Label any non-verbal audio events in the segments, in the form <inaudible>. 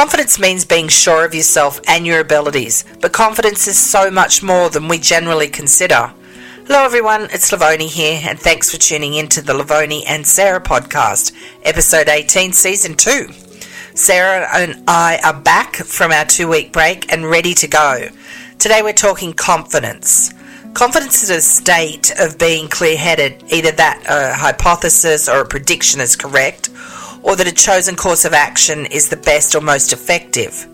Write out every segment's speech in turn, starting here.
Confidence means being sure of yourself and your abilities, but confidence is so much more than we generally consider. Hello, everyone, it's Lovoni here, and thanks for tuning in to the Lovoni and Sarah podcast, episode 18, season 2. Sarah and I are back from our two week break and ready to go. Today we're talking confidence. Confidence is a state of being clear headed, either that a hypothesis or a prediction is correct, or that a chosen course of action is the best or most effective.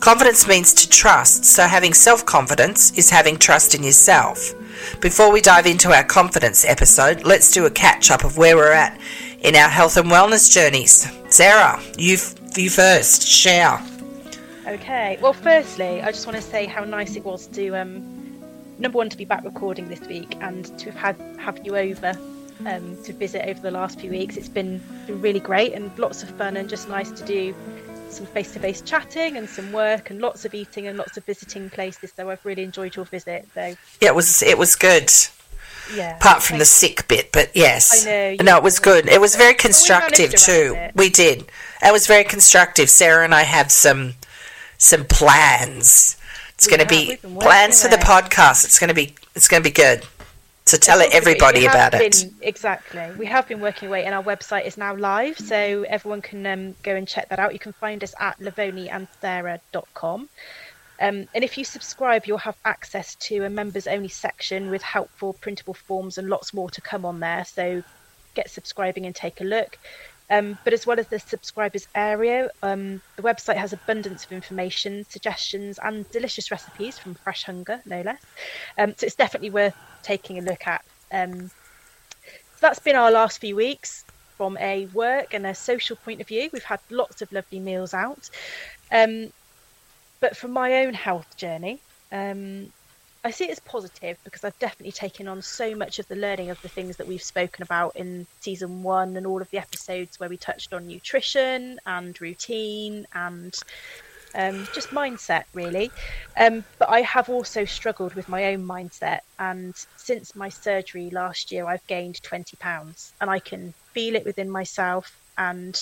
Confidence means to trust, so having self confidence is having trust in yourself. Before we dive into our confidence episode, let's do a catch up of where we're at in our health and wellness journeys. Sarah, you, you first, share. Okay, well, firstly, I just want to say how nice it was to, um, number one, to be back recording this week and to have have you over um, to visit over the last few weeks. It's been, really great and lots of fun and just nice to do some face-to-face chatting and some work and lots of eating and lots of visiting places. So I've really enjoyed your visit. So yeah, it was it was good. Yeah. Apart from the sick bit, but yes. I know. No, it was good. It was very constructive too. it. We did. It was very constructive. Sarah and I have some some plans. It's going to be plans for the podcast. It's going to be it's going to be good. So tell it everybody about it. been- Exactly. We have been working away, and our website is now live, so everyone can um, go and check that out. You can find us at lovoniandsarah.com. Um, and if you subscribe, you'll have access to a members only section with helpful printable forms and lots more to come on there. So get subscribing and take a look. Um, but as well as the subscribers area, um, the website has abundance of information, suggestions, and delicious recipes from Fresh Hunger, no less. Um, so it's definitely worth taking a look at. Um, so that's been our last few weeks from a work and a social point of view. We've had lots of lovely meals out. Um, but from my own health journey, um, I see it as positive because I've definitely taken on so much of the learning of the things that we've spoken about in season one and all of the episodes where we touched on nutrition and routine and um, just mindset, really. Um, but I have also struggled with my own mindset, and since my surgery last year, I've gained 20 pounds, and I can feel it within myself, and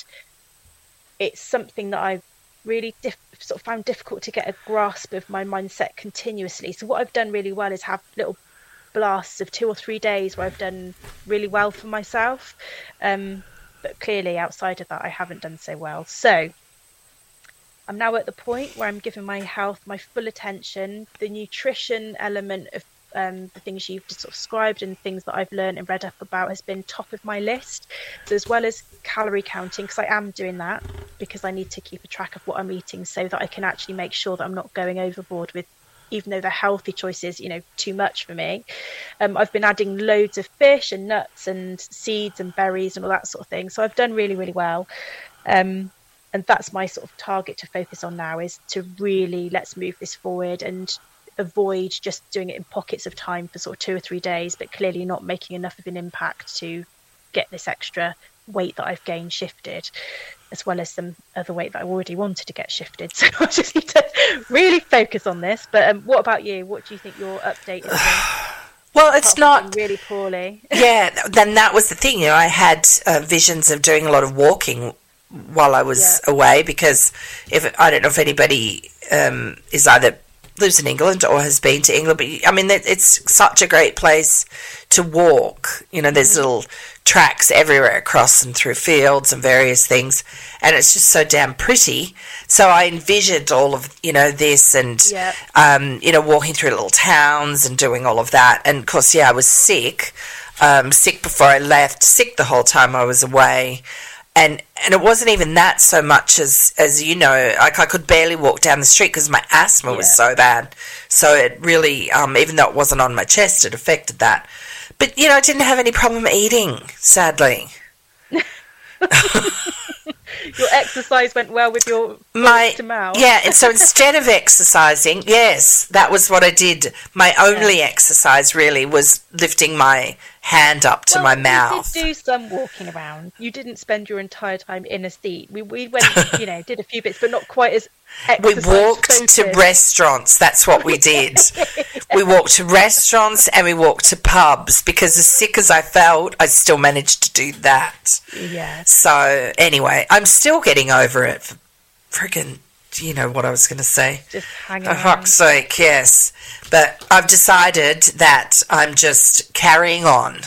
it's something that I've really diff- sort of found difficult to get a grasp of my mindset continuously. So what I've done really well is have little blasts of two or three days where I've done really well for myself. Um, but clearly outside of that, I haven't done so well. So I'm now at the point where I'm giving my health my full attention. The nutrition element of um, the things you've described and things that I've learned and read up about has been top of my list. So as well as calorie counting, because I am doing that because I need to keep a track of what I'm eating so that I can actually make sure that I'm not going overboard with even though the healthy choices, you know, too much for me. Um, I've been adding loads of fish and nuts and seeds and berries and all that sort of thing. So I've done really, really well. Um, and that's my sort of target to focus on now is to really let's move this forward and avoid just doing it in pockets of time for sort of two or three days, but clearly not making enough of an impact to get this extra weight that I've gained shifted, as well as some other weight that I already wanted to get shifted. <laughs> So I just need to really focus on this. But um, what about you? What do you think your update is? <sighs> Well, it's not really poorly. <laughs> yeah, then that was the thing. You know, I had uh, visions of doing a lot of walking while I was Yeah. away because if I don't know if anybody um, is either lives in England or has been to England, but I mean, it's such a great place to walk. You know, there's little tracks everywhere across and through fields and various things, and it's just so damn pretty. So I envisioned all of you know this and Yeah. um, you know, walking through little towns and doing all of that. And of course, yeah, I was sick, um, sick before I left, sick the whole time I was away. And, and it wasn't even that so much as, as you know, like I could barely walk down the street because my asthma was so bad. So it really, um, even though it wasn't on my chest, it affected that. But, you know, I didn't have any problem eating, sadly. <laughs> Your exercise went well with your my yeah and so instead of exercising yes that was what i did my only exercise really was lifting my hand up to Well, my You mouth did do some walking around. You didn't spend your entire time in a seat. We we went, you know, did a few bits, but not quite as. <laughs> we walked to restaurants that's what we did <laughs> we walked to restaurants and we walked to pubs because as sick as i felt i still managed to do that Yeah. so anyway i'm still getting over it for freaking you know what I was going to say. Just hanging. For fuck's sake, yes. But I've decided that I'm just carrying on.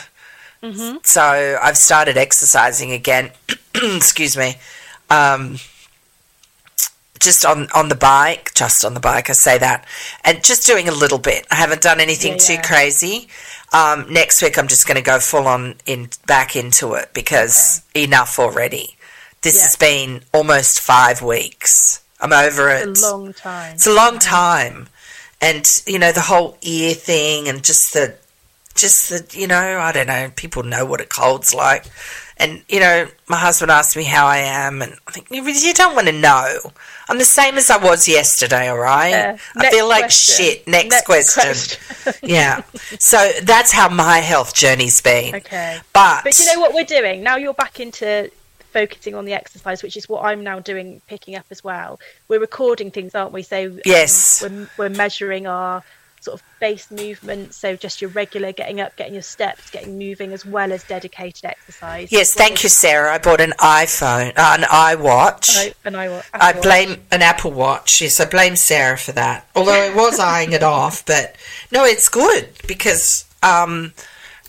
Mm-hmm. So I've started exercising again. <clears throat> Excuse me. Um, just on, on the bike, just on the bike, I say that, and just doing a little bit. I haven't done anything Yeah, too yeah. crazy. Um, next week, I'm just going to go full on in back into it because enough already. This Yeah. has been almost five weeks. I'm over it. It's a long time. It's a long time. And, you know, the whole ear thing and just the, just the, you know, I don't know, people know what a cold's like. And, you know, my husband asked me how I am, and I think, you don't want to know. I'm the same as I was yesterday, all right? Yeah. I feel like question. shit. Next, Next question. question. yeah. <laughs> So that's how my health journey's been. Okay. But, But you know what we're doing? Now you're back into focusing on the exercise, which is what I'm now doing, picking up as well. We're recording things, aren't we? So um, Yes. we're, we're measuring our sort of base movement. So just your regular getting up, getting your steps, getting moving, as well as dedicated exercise. yes, thank you, Sarah. I bought an iPhone, uh, an iWatch. I, and I, I blame an Apple Watch. Yes, I blame Sarah for that. Although I was <laughs> eyeing it off, but no, it's good because um,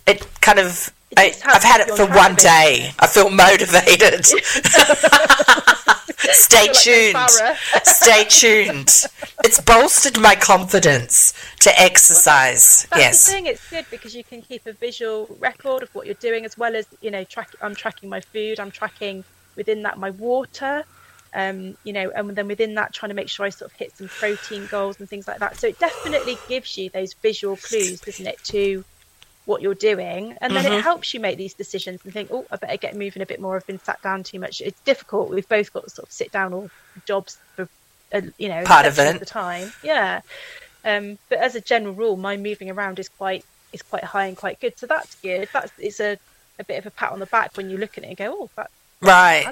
it kind of. I, I've had it for one day. I feel motivated. <laughs> Stay tuned. like. Stay tuned. It's bolstered my confidence to exercise. That's yes. the thing. It's good because you can keep a visual record of what you're doing, as well as you know, track. I'm tracking my food. I'm tracking within that my water. Um, you know, and then within that, trying to make sure I sort of hit some protein goals and things like that. So it definitely gives you those visual clues, doesn't it, to what you're doing, and then Mhm. it helps you make these decisions and think, oh, I better get moving a bit more. I've been sat down too much. It's difficult. We've both got sort of sit down or jobs for, uh, you know, Part of it. the time. Yeah. Um, but as a general rule, my moving around is quite is quite high and quite good. So that's good. That's it's a, a bit of a pat on the back when you look at it and go, oh, that, Right.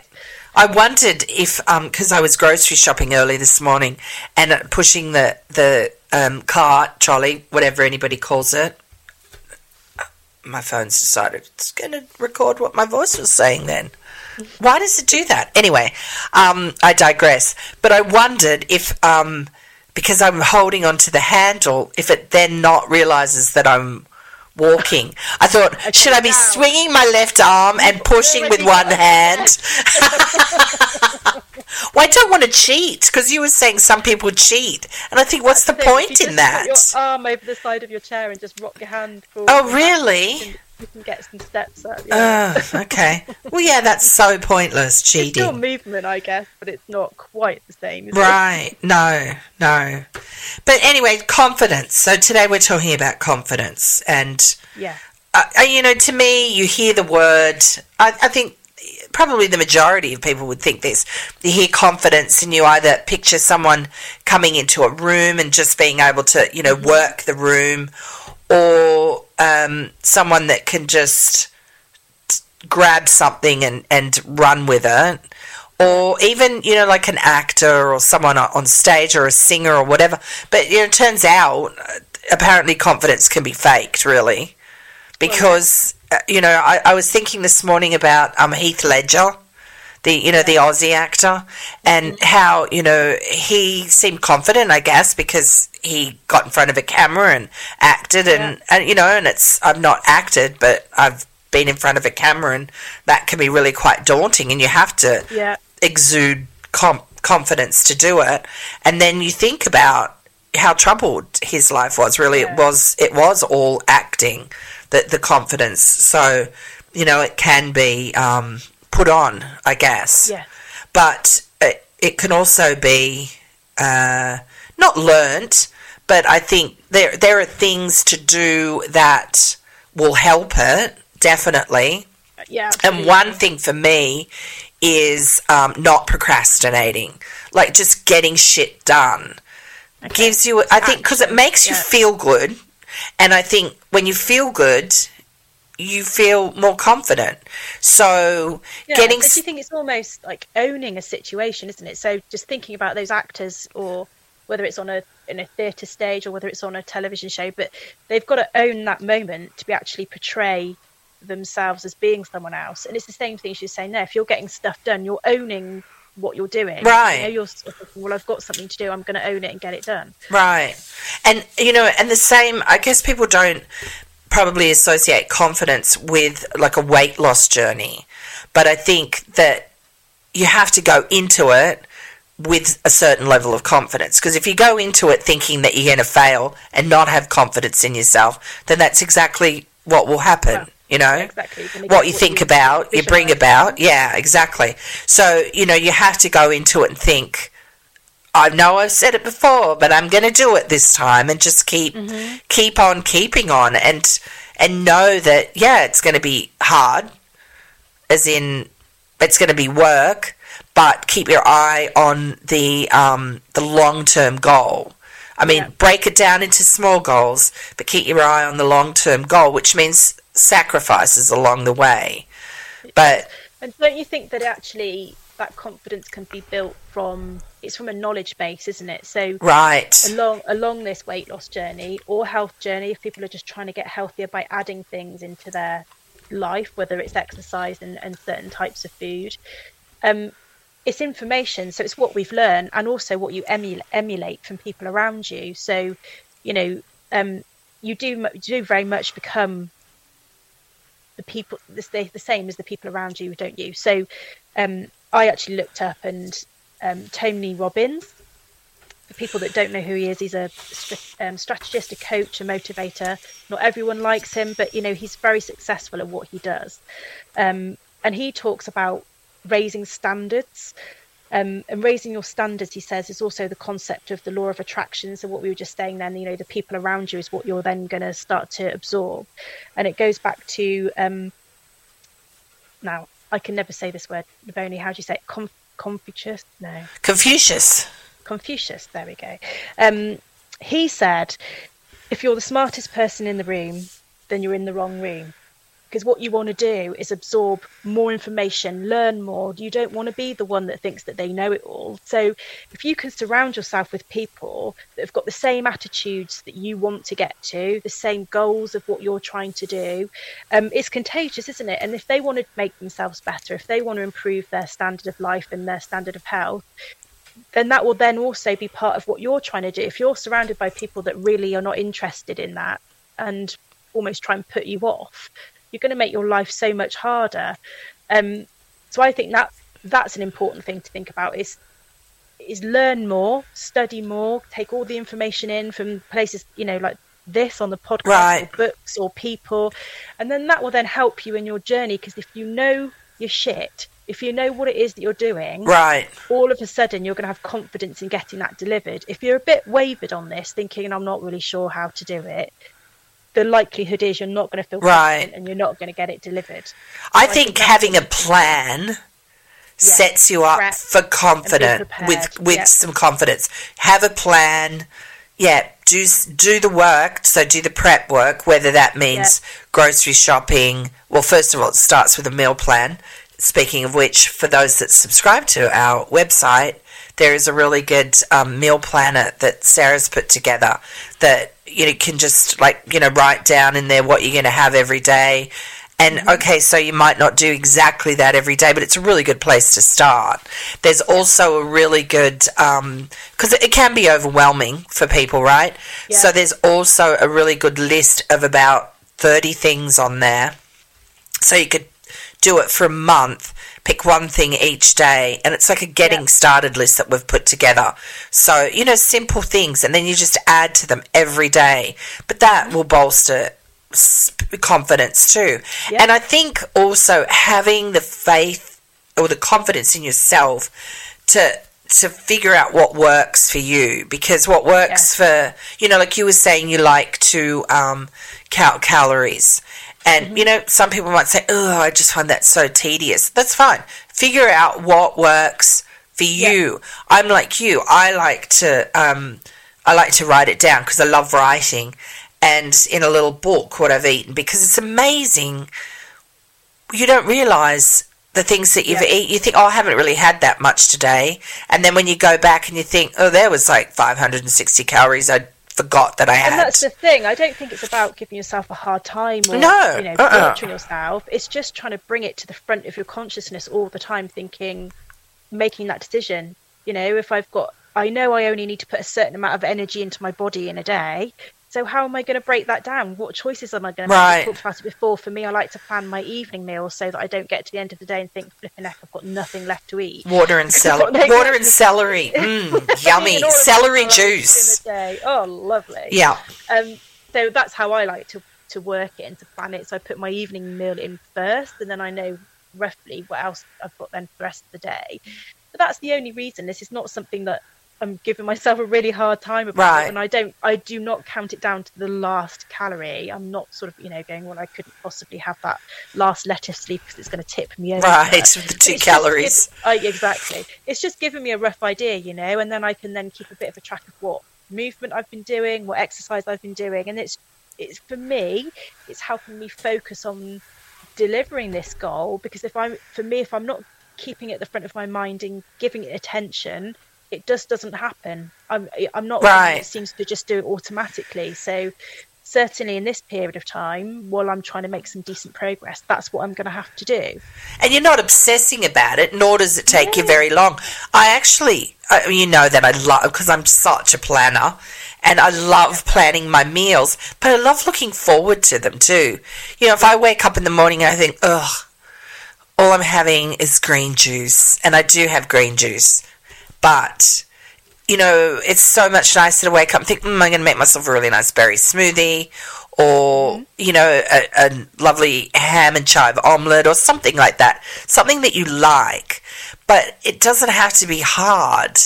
I wondered if, because I was grocery shopping early this morning and uh, pushing the the um, cart trolley, whatever anybody calls it. My phone's decided it's going to record what my voice was saying. Then, why does it do that? Anyway, um, I digress. But I wondered if, um, because I'm holding onto the handle, if it then not realizes that I'm walking. I thought, should I be swinging my left arm and <laughs> pushing with one hand? <laughs> well, I don't want to cheat because you were saying some people cheat, and I think what's the thing, if you point in that? Put your arm over the side of your chair and just rock your hand forward. Oh, really? You can, get some steps up. Yeah. Oh, okay. Well, yeah, that's so pointless cheating. it's still movement, I guess, but it's not quite the same. Is it? Right. No, no. But anyway, confidence. So today we're talking about confidence. And, Yeah. uh, uh, you know, to me, you hear the word, I, I think probably the majority of people would think this. You hear confidence and you either picture someone coming into a room and just being able to, you know, work the room or um, someone that can just grab something and, and run with it. Or even, you know, like an actor or someone on- stage or a singer or whatever. But, you know, it turns out uh, apparently confidence can be faked, really. Because, uh, you know, I, I was thinking this morning about um, Heath Ledger, the, you know, the Aussie actor, and how, you know, he seemed confident, I guess, because he got in front of a camera and acted and, and you know, and it's, I've not acted, but I've been in front of a camera and that can be really quite daunting and you have to Yeah. exude com- confidence to do it. And then you think about how troubled his life was. Really it was it was all acting the the confidence. So you know it can be um, put on i guess Yeah. but it, it can also be uh, not learnt but i think there there are things to do that will help it definitely Yeah. and one thing for me is um, not procrastinating, like just getting shit done. Gives you, I think, because it makes you yeah. feel good. And I think when you feel good, you feel more confident. So Yeah, getting. but s- do you think it's almost like owning a situation, isn't it? So just thinking about those actors, or whether it's on a in a theatre stage or whether it's on a television show, but they've got to own that moment to be actually portray themselves as being someone else. And it's the same thing she's saying there. If you're getting stuff done, you're owning what you're doing. Right. You know, you're sort of, well, I've got something to do. I'm going to own it and get it done. Right. And, you know, and the same, I guess people don't probably associate confidence with like a weight loss journey. But I think that you have to go into it with a certain level of confidence. Because if you go into it thinking that you're going to fail and not have confidence in yourself, then that's exactly what will happen. You know, Exactly. You're gonna what you think you about, you bring about. Yeah, exactly. So, you know, you have to go into it and think, I know I've said it before, but I'm going to do it this time and just keep Mm-hmm. keep on keeping on and and know that yeah, it's going to be hard as in it's going to be work, but keep your eye on the um, the long term goal. I mean, Yeah. break it down into small goals, but keep your eye on the long term goal, which means sacrifices along the way. But And don't you think that actually that confidence can be built from it's from a knowledge base, isn't it? So right, along along this weight loss journey or health journey, if people are just trying to get healthier by adding things into their life, whether it's exercise and, and certain types of food, um, it's information. So it's what we've learned and also what you emulate, emulate from people around you. So, you know, um, you do do very much become the people the, the the same as the people around you, don't you? So, um, I actually looked up and um, Tony Robbins. For people that don't know who he is, he's a um, strategist, a coach, a motivator. Not everyone likes him, but you know he's very successful at what he does. Um, and he talks about raising standards. Um, and raising your standards, he says, is also the concept of the law of attraction. So what we were just saying then, you know, the people around you is what you're then going to start to absorb, and it goes back to um, now I can never say this word. Lovoni, how do you say it? Confucius? No, Confucius. Confucius. There we go. Um, he said, if you're the smartest person in the room, then you're in the wrong room. Because what you want to do is absorb more information, learn more. You don't want to be the one that thinks that they know it all. So, if you can surround yourself with people that have got the same attitudes that you want to get to, the same goals of what you're trying to do, um, it's contagious, isn't it? And if they want to make themselves better, if they want to improve their standard of life and their standard of health, then that will then also be part of what you're trying to do. If you're surrounded by people that really are not interested in that and almost try and put you off, you're going to make your life so much harder. Um, so I think that that's an important thing to think about is is learn more, study more, take all the information in from places you know like this on the podcast Right. or books or people, and then that will then help you in your journey because if you know your shit, if you know what it is that you're doing, Right. all of a sudden you're going to have confidence in getting that delivered. If you're a bit wavered on this, thinking I'm not really sure how to do it, the likelihood is you're not going to feel Right. confident and you're not going to get it delivered. I think think having a plan sets you up for confidence with with yeah. some confidence. Have a plan. Yeah, do do the work. So do the prep work, whether that means grocery shopping. Well, first of all, it starts with a meal plan. Speaking of which, for those that subscribe to our website, there is a really good um, meal planner that Sarah's put together that you know, can just like you know write down in there what you're going to have every day. And okay, so you might not do exactly that every day, but it's a really good place to start. There's also a really good because it can be overwhelming for people, right? Yeah. So there's also a really good list of about thirty things on there. So you could do it for a month, pick one thing each day, and it's like a getting Yeah. started list that we've put together. So, you know, simple things, and then you just add to them every day. But that will bolster confidence too. Yeah. And I think also having the faith or the confidence in yourself to to figure out what works for you because what works for you know like you were saying you like to um count calories and you know some people might say oh i just find that so tedious. That's fine. Figure out what works for you. I'm like you. I like to um i like to write it down because i love writing and in a little book what i've eaten because it's amazing. You don't realize the things that you've eaten. You think, oh, I haven't really had that much today. And then when you go back and you think, oh, there was like 560 calories I forgot that I And that's the thing. I don't think it's about giving yourself a hard time or No, you know, uh-uh. torturing yourself. It's just trying to bring it to the front of your consciousness all the time, thinking, making that decision. You know, if I've got, I know I only need to put a certain amount of energy into my body in a day. So how am I going to break that down? What choices am I going to right. make? I talked about it before. For me, I like to plan my evening meal so that I don't get to the end of the day and think, flipping heck, I've got nothing left to eat. Water and <laughs> celery. Water and celery. <laughs> Mm, yummy. celery juice. Oh, lovely. Yeah. Um, so that's how I like to, to work it and to plan it. So I put my evening meal in first, and then I know roughly what else I've got then for the rest of the day. But that's the only reason. This is not something that I'm giving myself a really hard time about, right. and I don't, I do not count it down to the last calorie. I'm not sort of, you know, going, well, I couldn't possibly have that last lettuce leaf because it's going to tip me over. Right, the two it's calories. Just, I, exactly. It's just giving me a rough idea, you know, and then I can then keep a bit of a track of what movement I've been doing, what exercise I've been doing, and it's, it's for me, it's helping me focus on delivering this goal because if I'm, for me, if I'm not keeping it at the front of my mind and giving it attention it just doesn't happen. I'm I'm not right. It seems to just do it automatically. So certainly in this period of time, while I'm trying to make some decent progress, that's what I'm going to have to do. And you're not obsessing about it, nor does it take yeah. you very long. I actually, uh, you know that I love because I'm such a planner. And I love planning my meals, but I love looking forward to them too. You know, if I wake up in the morning and I think, ugh, all I'm having is green juice, and I do have green juice, but you know, it's so much nicer to wake up and think, mm, I'm going to make myself a really nice berry smoothie or, mm-hmm. you know, a, a, lovely ham and chive omelette or something like that. Something that you like. But it doesn't have to be hard.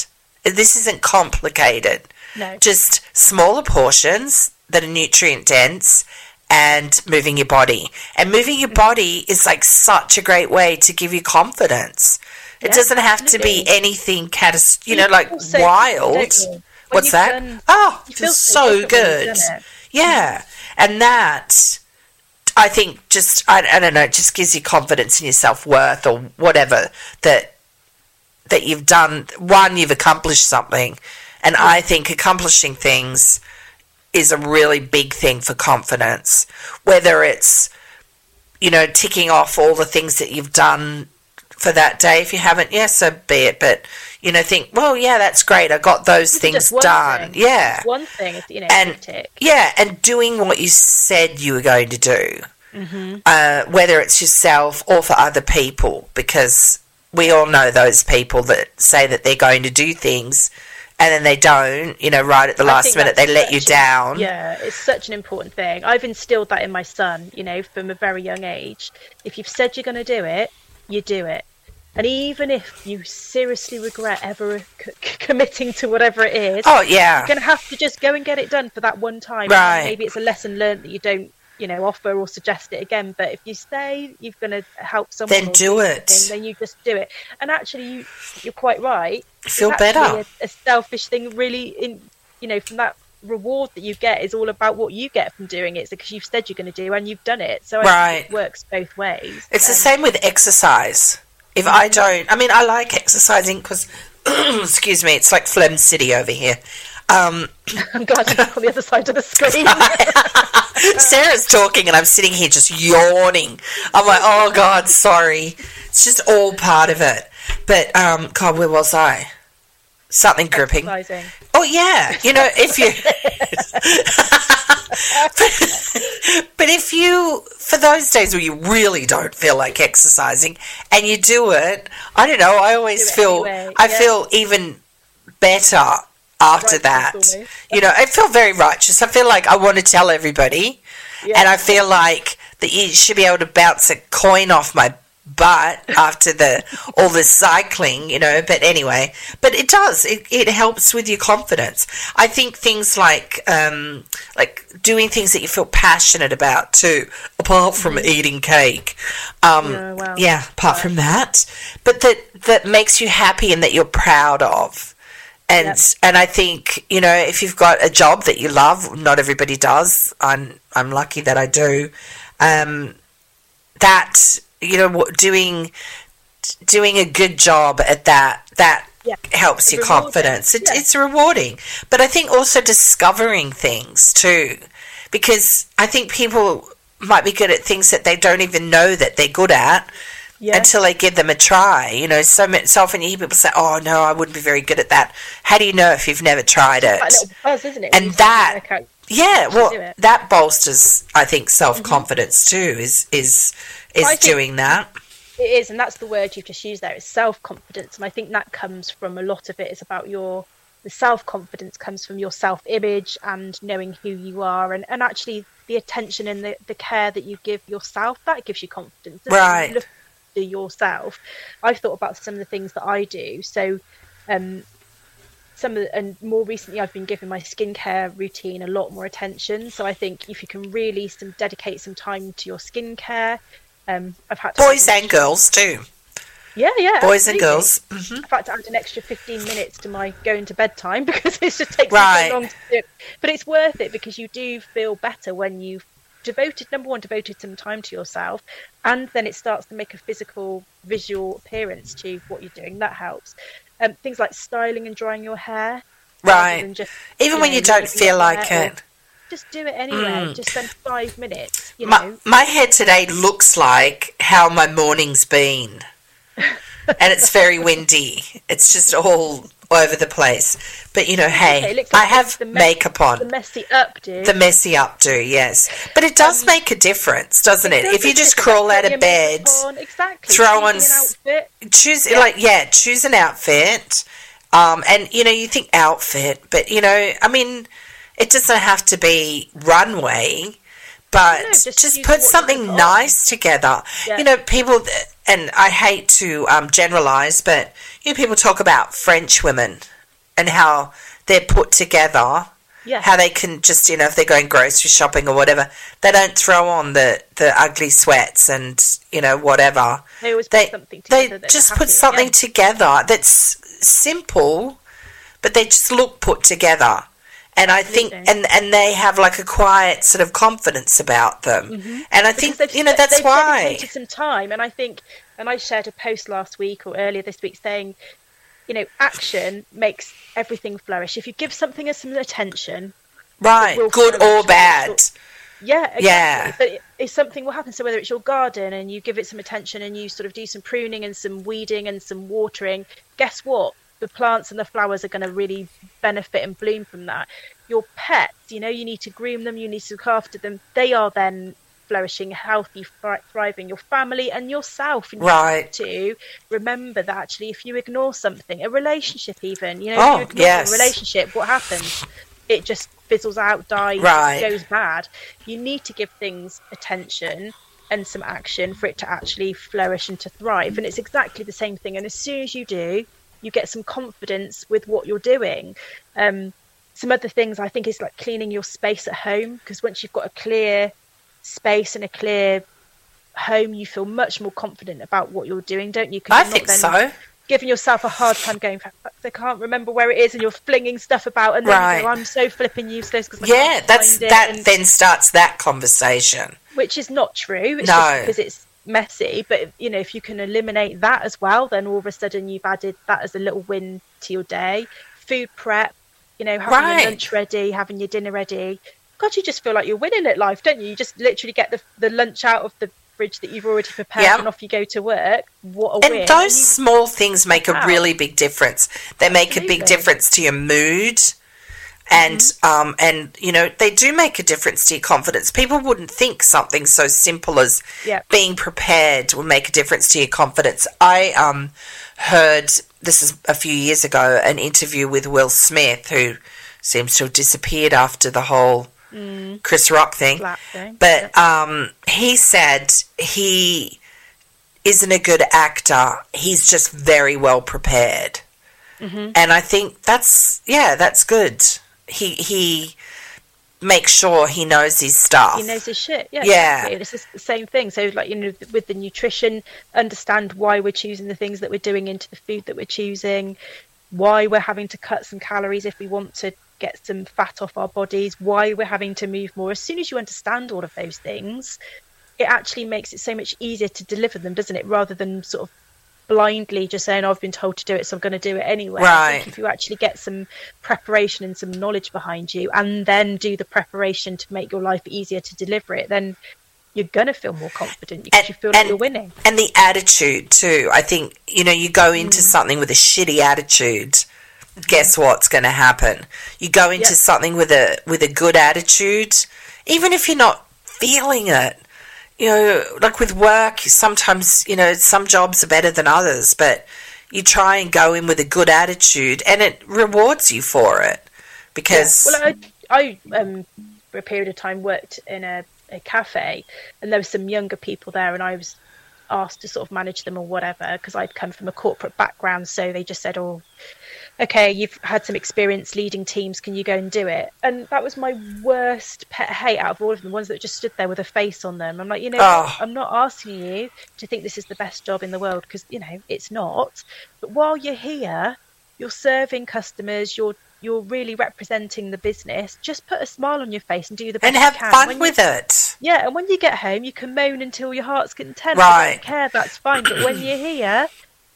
This isn't complicated. No. Just smaller portions that are nutrient dense and moving your body. And moving your mm-hmm. body is like such a great way to give you confidence. It yeah, doesn't have absolutely. to be anything catastrophic, you know, like so wild. What's that? Done, oh, it feels so, so good. Yeah. And that, I think, just, I, I don't know, it just gives you confidence in your self worth or whatever that that you've done. One, you've accomplished something. And yeah. I think accomplishing things is a really big thing for confidence. Whether it's, you know, ticking off all the things that you've done for that day. If you haven't, yes, yeah, so be it. But you know, think, well, yeah, that's great. I got those things done. Thing. Yeah, one thing, you know, and yeah, and doing what you said you were going to do, mm-hmm. uh, whether it's yourself or for other people, because we all know those people that say that they're going to do things. And then they don't, you know, right at the last minute, they let you down. yeah, it's such an important thing. I've instilled that in my son, you know, from a very young age. If you've said you're going to do it, you do it. And even if you seriously regret ever c- committing to whatever it is, oh yeah, you're going to have to just go and get it done for that one time. Right. Maybe it's a lesson learned that you don't, you know, offer or suggest it again. But if you say you're going to help someone, then do it. Then you just do it. And actually, you you're quite right. Feel better. A, a selfish thing, really. In you know, from that reward that you get is all about what you get from doing it because you've said you're going to do and you've done it. So right. it works both ways. It's um, the same with exercise. If I don't, I mean, I like exercising because, <clears throat> excuse me, it's like Phlegm City over here. Um, <laughs> I'm glad you're on the other side of the screen. <laughs> Sarah's talking and I'm sitting here just yawning. I'm like, oh God, sorry. It's just all part of it. But, um, God, where was I? Something gripping. Oh yeah, you know if you. but, <laughs> but if you for those days where you really don't feel like exercising and you do it, I don't know. I always feel anyway. I yeah. feel even better after righteous that. Almost. You know, I feel very righteous. I feel like I want to tell everybody, yeah. and I feel like that you should be able to bounce a coin off my but after the all the cycling, you know. But anyway, but it does. It, it helps with your confidence. I think things like um, like doing things that you feel passionate about too, apart from mm-hmm. eating cake. Um, yeah, well, yeah, apart from that, but that that makes you happy and that you're proud of. And yep. and I think you know if you've got a job that you love, not everybody does. I'm I'm lucky that I do. Um, that you know doing doing a good job at that that yeah. helps your rewarding. confidence it, yeah. it's rewarding but i think also discovering things too because i think people might be good at things that they don't even know that they're good at Yeah. until they give them a try. You know, so, so often you hear people say, "Oh no, I wouldn't be very good at that." How do you know if you've never tried it? Buzz, isn't it? And when you start to that- Yeah, well. Mm-hmm. that bolsters, I think, self confidence too. Is is is doing that? It is, and that's the word you've just used there. It's self confidence, and I think that comes from a lot of it. it is about your the self confidence comes from your self image and knowing who you are, and, and actually the attention and the, the care that you give yourself that gives you confidence. Right. You look after yourself. I've thought about some of the things that I do. So, um, some of the, and more recently I've been giving my skincare routine a lot more attention. So I think if you can really some dedicate some time to your skincare, um, I've had to Boys and girls too. yeah, yeah. Boys and absolutely. girls. hmm I've had to add an extra 15 minutes to my going to bed time <laughs> because it just takes Right. so long to do it. But it's worth it because you do feel better when you've devoted, number one, devoted some time to yourself, and then it starts to make a physical, visual appearance to what you're doing. That helps. Um, things like styling and drying your hair. Right. just, Even when know, you don't feel like there or it. Just do it anyway. Mm. Just spend five minutes. You My, know, my hair today looks like how my morning's been. and it's very windy. It's just all over the place. But you know, hey, it looks I have the mess- makeup on. the messy updo. The messy updo, yes. But it does make a difference, doesn't it? Um, does If you just crawl out of bed, on, exactly. throw on choose Yeah. like yeah, choose an outfit. Um, and you know, you think outfit, but you know, I mean, it doesn't have to be runway, but No, just, just put something nice together. Yeah. You know, people, and I hate to um, generalize, but you know, people talk about French women and how they're put together Yeah. how they can just you know if they're going grocery shopping or whatever they don't throw on the the ugly sweats and you know whatever They always they put something they together. that just put something yeah. together that's simple but they just look put together and I think and and they have like a quiet sort of confidence about them and I think Mm-hmm. Because they've you know that's they've why dedicated some time, and I think, and I shared a post last week or earlier this week saying, you know, action makes everything flourish. If you give something some attention, right good flourish, or bad yeah, exactly. Yeah. But if something will happen, so whether it's your garden and you give it some attention and you sort of do some pruning and some weeding and some watering, guess what? The plants and the flowers are going to really benefit and bloom from that. Your pets, you know, you need to groom them, you need to look after them. They are then flourishing, healthy, thriving. Your family and yourself. And Right. to remember that actually, if you ignore something, a relationship, even, you know, Oh, you ignore yes. a relationship, what happens? It just fizzles out, dies, Right. goes bad. You need to give things attention and some action for it to actually flourish and to thrive. And it's exactly the same thing. And as soon as you do, you get some confidence with what you're doing. Um, some other things I think is like cleaning your space at home because once you've got a clear space and a clear home, you feel much more confident about what you're doing, don't you? 'Cause I think so Giving yourself a hard time going, "For fuck's I can't remember where it is, and you're flinging stuff about, and then Right. go, I'm so flipping useless because yeah that's that and- then starts that conversation which is not true. It's No. just because it's messy. But you know, if you can eliminate that as well, then all of a sudden you've added that as a little win to your day. Food prep, you know, having Right. your lunch ready, having your dinner ready. God, you just feel like you're winning at life, don't you? You just literally get the the lunch out of the fridge that you've already prepared, Yeah. and off you go to work. What a win! and those you- small things make a really big difference they make a big difference to your mood and Mm-hmm. um and you know they do make a difference to your confidence people wouldn't think something so simple as Yeah. being prepared will make a difference to your confidence i um heard this is a few years ago an interview with will smith who seems to have disappeared after the whole chris rock thing thing. but um, he said he isn't a good actor. He's just very well prepared, Mm-hmm. and I think that's yeah, that's good. He he makes sure he knows his stuff. he knows his shit. Yeah, Yeah. exactly. It's just the same thing. So, like you know, with the nutrition, understand why we're choosing the things that we're doing into the food that we're choosing, why we're having to cut some calories if we want to get some fat off our bodies, why we're having to move more. As soon as you understand all of those things, it actually makes it so much easier to deliver them, doesn't it? Rather than sort of blindly just saying, oh, I've been told to do it, so I'm going to do it anyway. Right. if you actually get some preparation and some knowledge behind you and then do the preparation to make your life easier to deliver it, then you're going to feel more confident because And- you feel like and- you're winning. and the attitude too. I think you know you go into mm. something with a shitty attitude. Mm-hmm. Guess what's going to happen? You go into Yep. something with a with a good attitude, even if you're not feeling it. You know, like with work, sometimes you know some jobs are better than others, but you try and go in with a good attitude, and it rewards you for it because Well, I, I um, for a period of time worked in a, a cafe, and there were some younger people there, and I was asked to sort of manage them or whatever because I'd come from a corporate background. So they just said, "Oh, okay, you've had some experience leading teams. Can you go and do it?" And that was my worst pet hate out of all of them. The ones that just stood there with a face on them. I'm like, you know, Oh. I'm not asking you to think this is the best job in the world because you know it's not. But while you're here, you're serving customers. You're you're really representing the business. Just put a smile on your face and do the best and have fun with it. Yeah, and when you get home, you can moan until your heart's content. I Right. don't care, that's fine. But when you're <clears throat> here,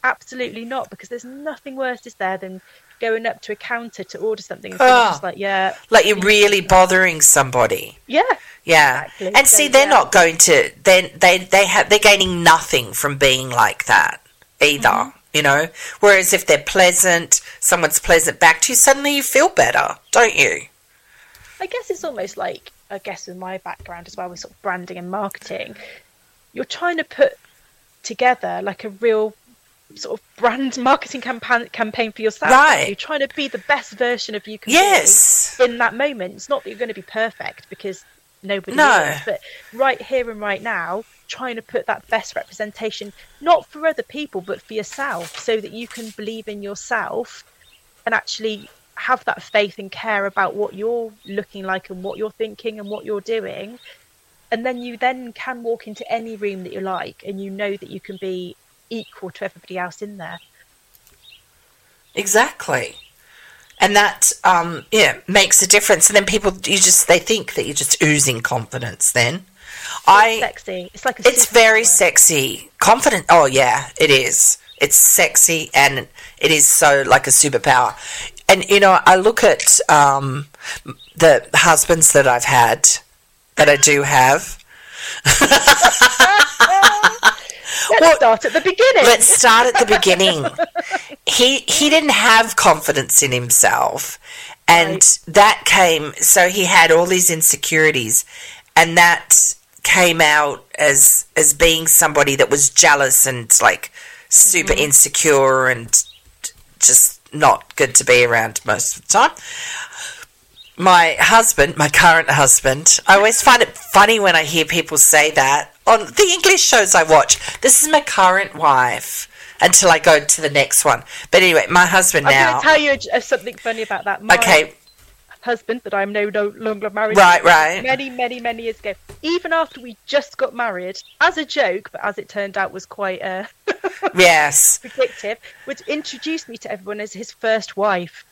absolutely not, because there's nothing worse is there than going up to a counter to order something and Ah. just like, yeah, Like you're really bothering somebody. yeah, Yeah, Exactly. and So, see, they're yeah. not going to. Then they they have they're gaining nothing from being like that either. Mm-hmm. You know, whereas if they're pleasant, someone's pleasant back to you, suddenly you feel better, don't you? I guess it's almost like, I guess with my background as well with sort of branding and marketing, you're trying to put together like a real sort of brand <laughs> marketing campaign campaign for yourself. Right. You're trying to be the best version of you can Yes. be in that moment. It's not that you're going to be perfect because nobody No. is, but right here and right now, trying to put that best representation not for other people but for yourself, so that you can believe in yourself and actually have that faith and care about what you're looking like and what you're thinking and what you're doing and then you then can walk into any room that you like and you know that you can be equal to everybody else in there Exactly. And that, um, yeah, makes a difference. And then people, you just, they think that you're just oozing confidence then. it's I, sexy it's like a it's very sexy. Confident. Oh, yeah, it is. It's sexy and it is so like a superpower. And, you know, I look at um, the husbands that I've had, that I do have. <laughs> let's Well, start at the beginning Let's start at the beginning. he he didn't have confidence in himself, and Right. that came. So he had all these insecurities, and that came out as as being somebody that was jealous and like super insecure and just not good to be around most of the time. My husband, my current husband, I always find it funny when I hear people say that on the English shows I watch. This is my current wife until I go to the next one. But anyway, my husband now i'm going to tell you something funny about that my Okay, husband that i'm no, no longer married Right, to, right. many many many years ago even after we just got married as a joke but as it turned out was quite uh, <laughs> yes. predictive, would introduce me to everyone as his first wife.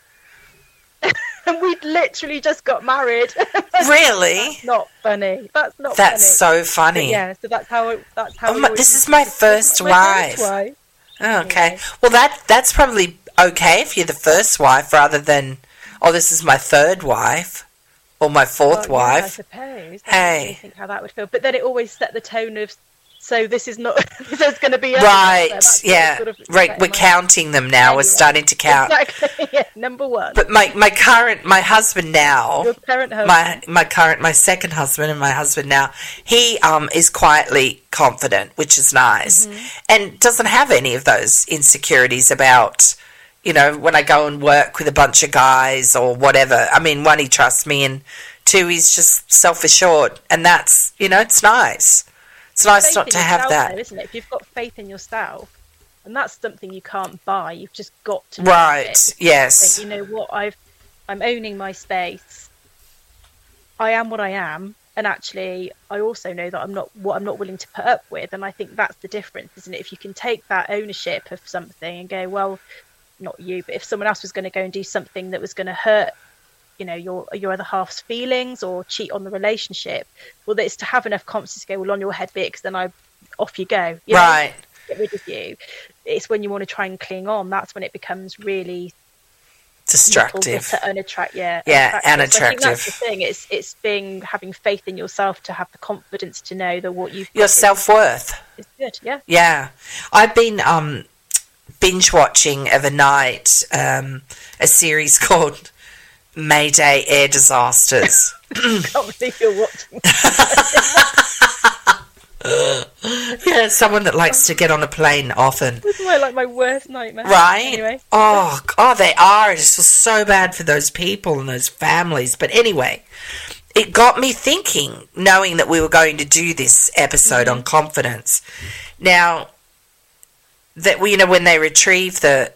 <laughs> and we'd literally just got married. <laughs> Really? That's not funny. That's not That's funny. so funny. But yeah, so that's how it, that's how. Oh my- this is my first my wife. wife. Oh, okay. Well, that that's probably okay if you're the first wife rather than, oh, this is my third wife or my fourth Well, yeah, I suppose. I Hey. think how that would feel. But then it always set the tone of. So this is not. <laughs> this is going to be. Right. so Yeah. sort of right. We're counting them now. We're starting to count. Exactly. <laughs> yeah, number one. But my my current my husband now. Your current husband. my my current my second husband and my husband now he um is quietly confident which is nice and doesn't have any of those insecurities about you know when i go and work with a bunch of guys or whatever i mean one he trusts me and two he's just self-assured and that's you know it's nice it's nice faith not to have that though, isn't it? If you've got faith in yourself, and that's something you can't buy, you've just got to right yes Think, you know what? I've I'm owning my space. I am what I am, and actually, I also know that I'm not what I'm not willing to put up with, and I think that's the difference, isn't it? If you can take that ownership of something and go, well, not you, but if someone else was going to go and do something that was going to hurt you know your your other half's feelings or cheat on the relationship well it's to have enough confidence to go well on your head because then i off you go you know, right get rid of you it's when you want to try and cling on that's when it becomes really Destructive. To unattract, yeah, Yeah, unattractive. So I think that's the thing. It's it's being having faith in yourself to have the confidence to know that what you've Your self worth. is good. Yeah. Yeah, I've been um, binge watching overnight um, a series <laughs> called Mayday Air Disasters. <laughs> Can't believe you're watching. <laughs> yeah, someone that likes to get on a plane often. This is my like my worst nightmare. Right? Anyway. Oh, oh, they are. It's just so bad for those people and those families. But anyway, it got me thinking, knowing that we were going to do this episode on confidence. Now, that we, you know, when they retrieve the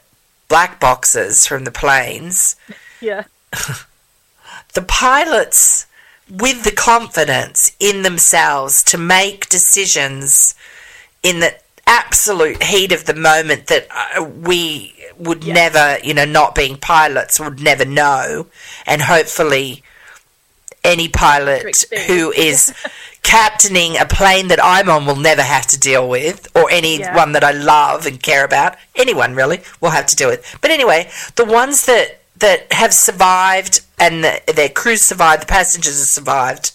black boxes from the planes, Yeah. <laughs> the pilots with the confidence in themselves to make decisions in the absolute heat of the moment that uh, we would Yeah. never, you know, not being pilots would never know, and hopefully any pilot who is <laughs> captaining a plane that I'm on will never have to deal with, or anyone Yeah. that I love and care about. Anyone really will have to deal with. But anyway, the ones that that have survived and the, their crews survived, the passengers have survived.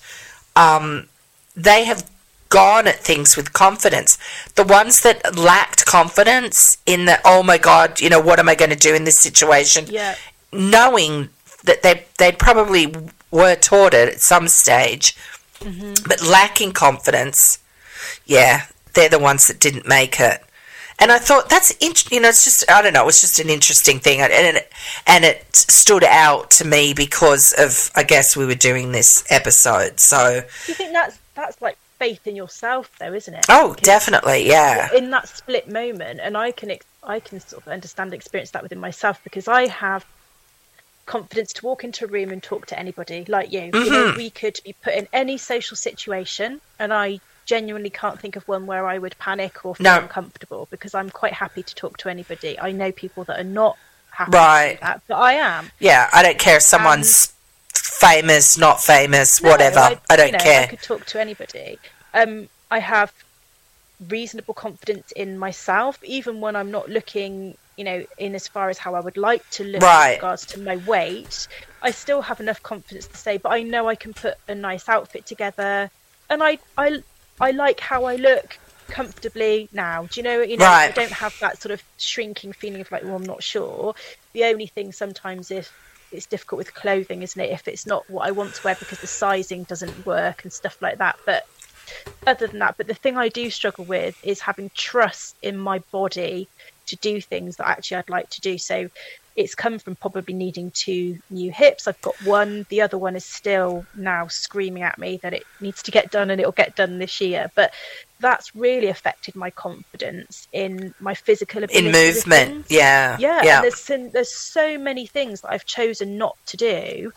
Um, they have gone at things with confidence. The ones that lacked confidence in the oh my god, you know, what am I going to do in this situation? Yeah. knowing that they they probably were taught it at some stage, Mm-hmm. but lacking confidence, yeah, they're the ones that didn't make it. And I thought that's int- you know it's just I don't know it's just an interesting thing and it, and it stood out to me because of I guess we were doing this episode so Do you think that's that's like faith in yourself, though, isn't it? oh Because definitely yeah In that split moment, and I can ex- I can sort of understand experience that within myself because I have confidence to walk into a room and talk to anybody like you. You know, Mhm. we could be put in any social situation, and I genuinely can't think of one where I would panic or feel No. uncomfortable because I'm quite happy to talk to anybody. I know people that are not happy Right. that, but I am. yeah I don't care if someone's famous not famous No, whatever I, you don't know, care I could talk to anybody. Um, I have reasonable confidence in myself, even when I'm not looking, you know, in as far as how I would like to look Right. with regards to my weight. I still have enough confidence to say, but I know I can put a nice outfit together, and I, I, I like how I look comfortably now. Do you know? You know, I don't have that sort of shrinking feeling of like, well, I'm not sure. The only thing sometimes if it's difficult with clothing, isn't it? If it's not what I want to wear because the sizing doesn't work and stuff like that. But other than that, but the thing I do struggle with is having trust in my body to do things that actually I'd like to do. So it's come from probably needing two new hips. I've got one, the other one is still now screaming at me that it needs to get done and it'll get done this year. But that's really affected my confidence in my physical ability in movement yeah Yeah, yeah and there's there's so many things that I've chosen not to do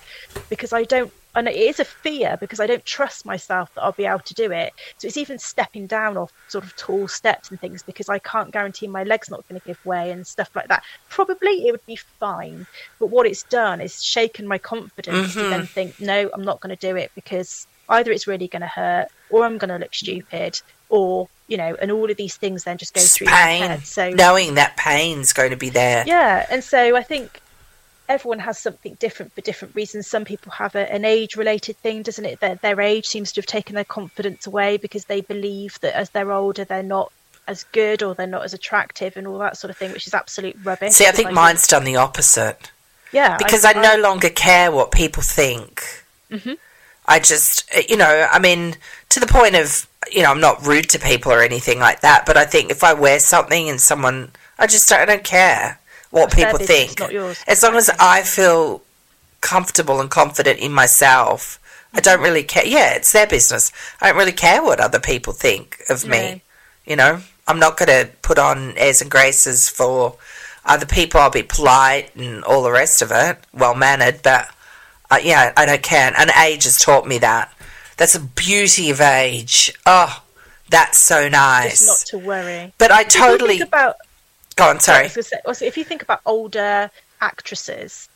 because I don't, and it is a fear because I don't trust myself that I'll be able to do it. So it's even stepping down off sort of tall steps and things because I can't guarantee my legs not going to give way and stuff like that. Probably it would be fine, but what it's done is shaken my confidence to Mm-hmm. then think, no, I'm not going to do it because either it's really going to hurt or I'm going to look stupid or you know, and all of these things then just go Just through pain head. So knowing that pain's going to be there yeah, and so I think everyone has something different for different reasons. Some people have a, an age-related thing, doesn't it? Their, their age seems to have taken their confidence away because they believe that as they're older, they're not as good or they're not as attractive and all that sort of thing, which is absolute rubbish. see I think mine's done the opposite yeah, because I, no longer care what people think. Mhm. I just, you know, I mean, to the point of, you know, I'm not rude to people or anything like that, but I think if I wear something and someone, I just don't, I don't care what people business, think. As long as I feel comfortable and confident in myself, I don't really care. Yeah, it's their business. I don't really care what other people think of me. You know, I'm not going to put on airs and graces for other people. I'll be polite and all the rest of it, well mannered, but uh, yeah, I don't care. And age has taught me that. That's a beauty of age. Oh, that's so just nice. not to worry. but I totally. think about Go on, sorry. was gonna say- also, if you think about older actresses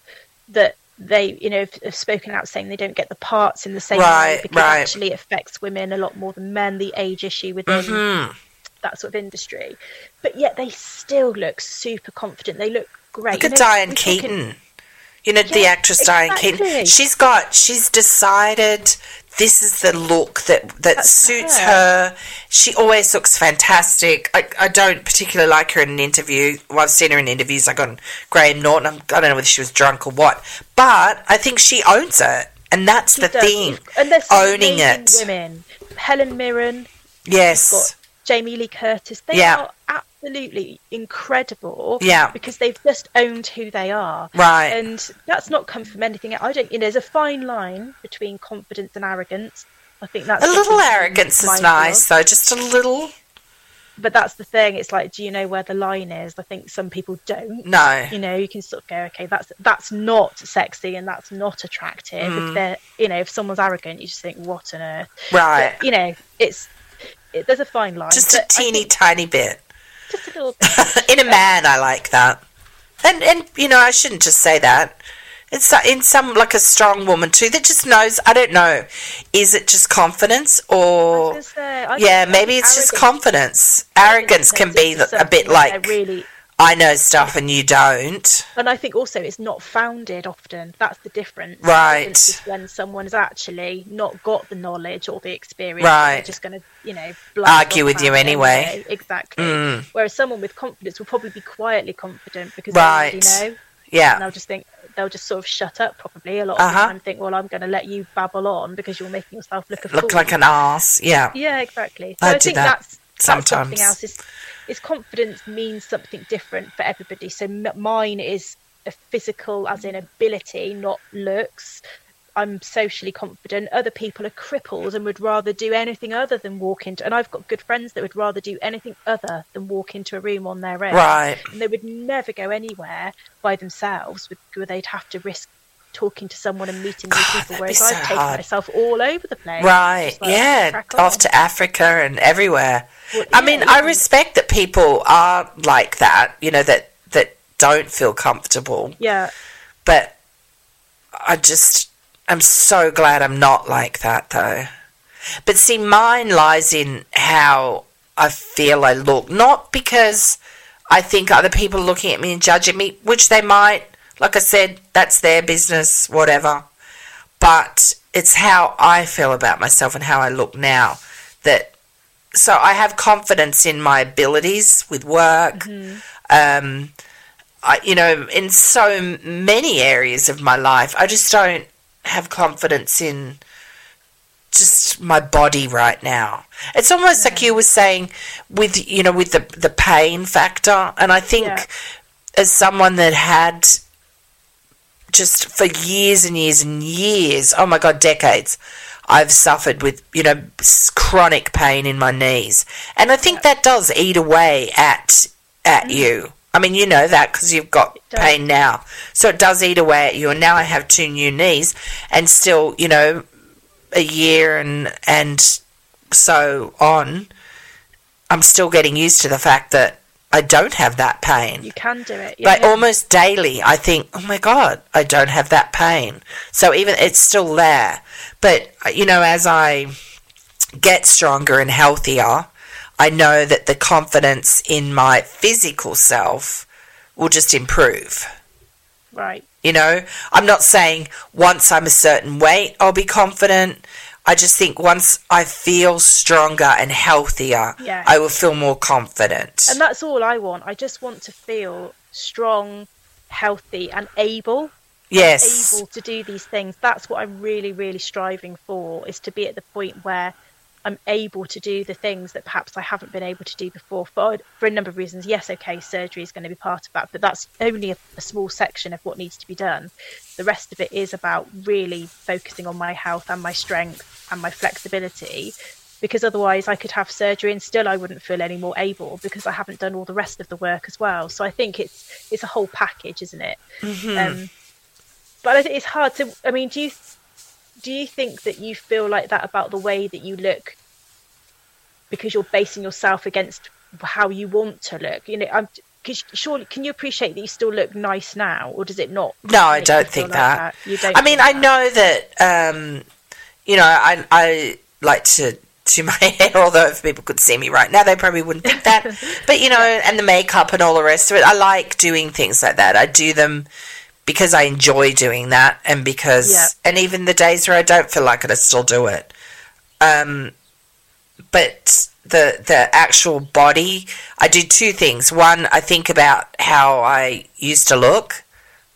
that they, you know, have, have spoken out saying they don't get the parts in the same Right, way because right. actually it affects women a lot more than men, the age issue within Mhm. that sort of industry. But yet they still look super confident. They look great. Look You at know, Diane we're talking- Keaton. You know, the Yeah, actress Diane Keaton. She's got. She's decided this is the look that that That's suits her. her. She always looks fantastic. I, I don't particularly like her in an interview. Well, I've seen her in interviews like on Graham Norton. I'm, I don't know whether she was drunk or what, but I think she owns it, and that's the does. thing. And there's some owning it. Women, Helen Mirren, Yes. Jamie Lee Curtis. They Yeah. are absolutely incredible. Yeah. Because they've just owned who they are. Right. And that's not come from anything. I don't. You know, there's a fine line between confidence and arrogance. I think that's A little something to be arrogance is mindful of. nice, though. Just a little. But that's the thing. It's like, do you know where the line is? I think some people don't. No. You know, you can sort of go, okay, that's that's not sexy and that's not attractive. Mm. If they're, you know, if someone's arrogant, you just think, what on earth? Right. But, you know, it's it, there's a fine line. Just a teeny think tiny bit. Just a little <laughs> bit. in a man, I like that. And and you know, I shouldn't just say that. It's in some like a strong woman too that just knows. I don't know. Is it just confidence or say, yeah? Um, maybe it's just confidence. Arrogance can be a bit like really. I know stuff and you don't. And I think also it's not founded often. That's the difference. Right. When someone's actually not got the knowledge or the experience. Right. They're just going to, you know, Argue with you it anyway. Exactly. Mm. Whereas someone with confidence will probably be quietly confident because Right. they already know. And Yeah. they'll just think they'll just sort of shut up probably a lot of Uh-huh. the time. Think, well, I'm going to let you babble on because you're making yourself look a Look fool. like an ass. Yeah. Yeah, exactly. So I I, do think that that's, that's sometimes. something else. Is is confidence means something different for everybody. So m- mine is a physical, as in ability, not looks. I'm socially confident. Other people are crippled and would rather do anything other than walk into. And I've got good friends that would rather do anything other than walk into a room on their own. Right. And they would never go anywhere by themselves, where they'd have to risk talking to someone and meeting new God, people. Whereas so I've taken hard. myself all over the place. Right. Like, yeah. Off to Africa and everywhere. Well, I yeah, mean, I respect that people are like that. You know that that don't feel comfortable. Yeah. But I just, I'm so glad I'm not like that though. But see, mine lies in how I feel I look, not because I think other people are looking at me and judging me, which they might. Like I said, that's their business, whatever. But it's how I feel about myself and how I look now. That so I have confidence in my abilities with work. Um, I, you know, in so many areas of my life, I just don't have confidence in just my body right now. It's almost like you were saying with you know with the the pain factor, and I think Yeah. as someone that had just for years and years and years, oh my god, decades. I've suffered with, you know, chronic pain in my knees. And I think that does eat away at at mm-hmm. you. I mean, you know that because you've got pain now. So it does eat away at you. And now I have two new knees and still, you know, a year and and so on, I'm still getting used to the fact that I don't have that pain. You can do it. Like yeah. almost daily, I think, oh my god, I don't have that pain. So even it's still there, but you know, as I get stronger and healthier, I know that the confidence in my physical self will just improve. Right. You know, I'm not saying once I'm a certain weight, I'll be confident. I just think once I feel stronger and healthier, Yeah. I will feel more confident. And that's all I want. I just want to feel strong, healthy, and able. yes. Able to do these things. That's what I'm really, really striving for. Is to be at the point where I'm able to do the things that perhaps I haven't been able to do before for for a number of reasons. Yes, okay, surgery is going to be part of that, but that's only a, a small section of what needs to be done. The rest of it is about really focusing on my health and my strength and my flexibility. Because otherwise, I could have surgery and still I wouldn't feel any more able because I haven't done all the rest of the work as well. So I think it's it's a whole package, isn't it? Um, but it's hard to. I mean, do you do you think that you feel like that about the way that you look because you're basing yourself against how you want to look? You know, I'm. Cause surely, can you appreciate that you still look nice now, or does it not? No, I don't think like that. You don't. I mean, I that? know that, um, you know, I, I like to do my <laughs> hair, although if people could see me right now, they probably wouldn't think that. <laughs> but, you know, and the makeup and all the rest of it, I like doing things like that. I do them because I enjoy doing that and because and even the days where I don't feel like it I still do it. Um but the the actual body I do two things. One, I think about how I used to look,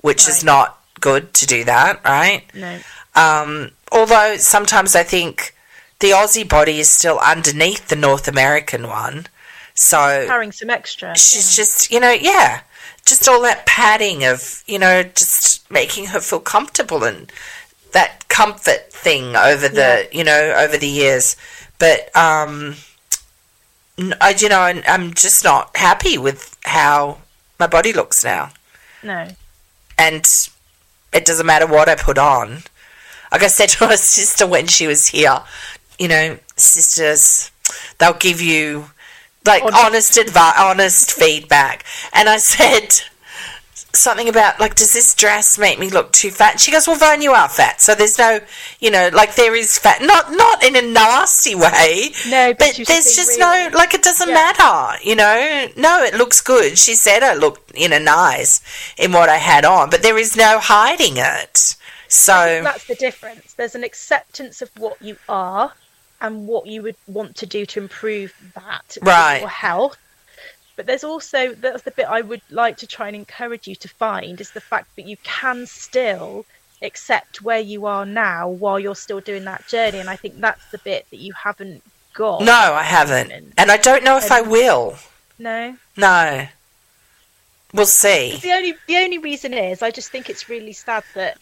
which is not good to do that, right? No. Um, although sometimes I think the Aussie body is still underneath the North American one. So Carrying some extra. she's just, you know, yeah, just all that padding of, you know, just making her feel comfortable and that comfort thing over the, you know, over the years. But, um, I, you know, I'm just not happy with how my body looks now No. and it doesn't matter what I put on. Like I said to my <laughs> sister when she was here, you know, sisters, they'll give you like Honest. honest advice, honest feedback. And I said something about like, does this dress make me look too fat? And she goes, well, Vone, you are fat, so there's no, you know, like there is fat, not not in a nasty way, No, but, but there's just real. no like it doesn't Yeah. matter you know no it looks good she said I looked you know nice in what I had on but there is no hiding it so That's the difference. There's an acceptance of what you are and what you would want to do to improve that for Right. your health. But there's also that's the bit I would like to try and encourage you to find is the fact that you can still accept where you are now while you're still doing that journey. And I think that's the bit that you haven't got. no I haven't and I don't know if I will No. no we'll see The only the only reason is I just think it's really sad that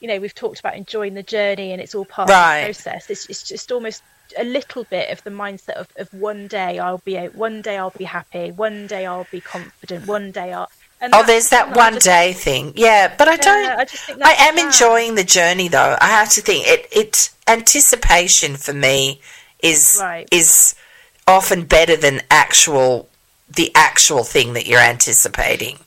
you know we've talked about enjoying the journey and it's all part Right. of the process. It's, it's just almost a little bit of the mindset of, of one day I'll be out, one day I'll be happy, one day I'll be confident, one day I'll. And oh there's that one just- day thing yeah but I don't I just think I am sad. enjoying the journey though I have to think it it anticipation for me is Right. is often better than actual the actual thing that you're anticipating.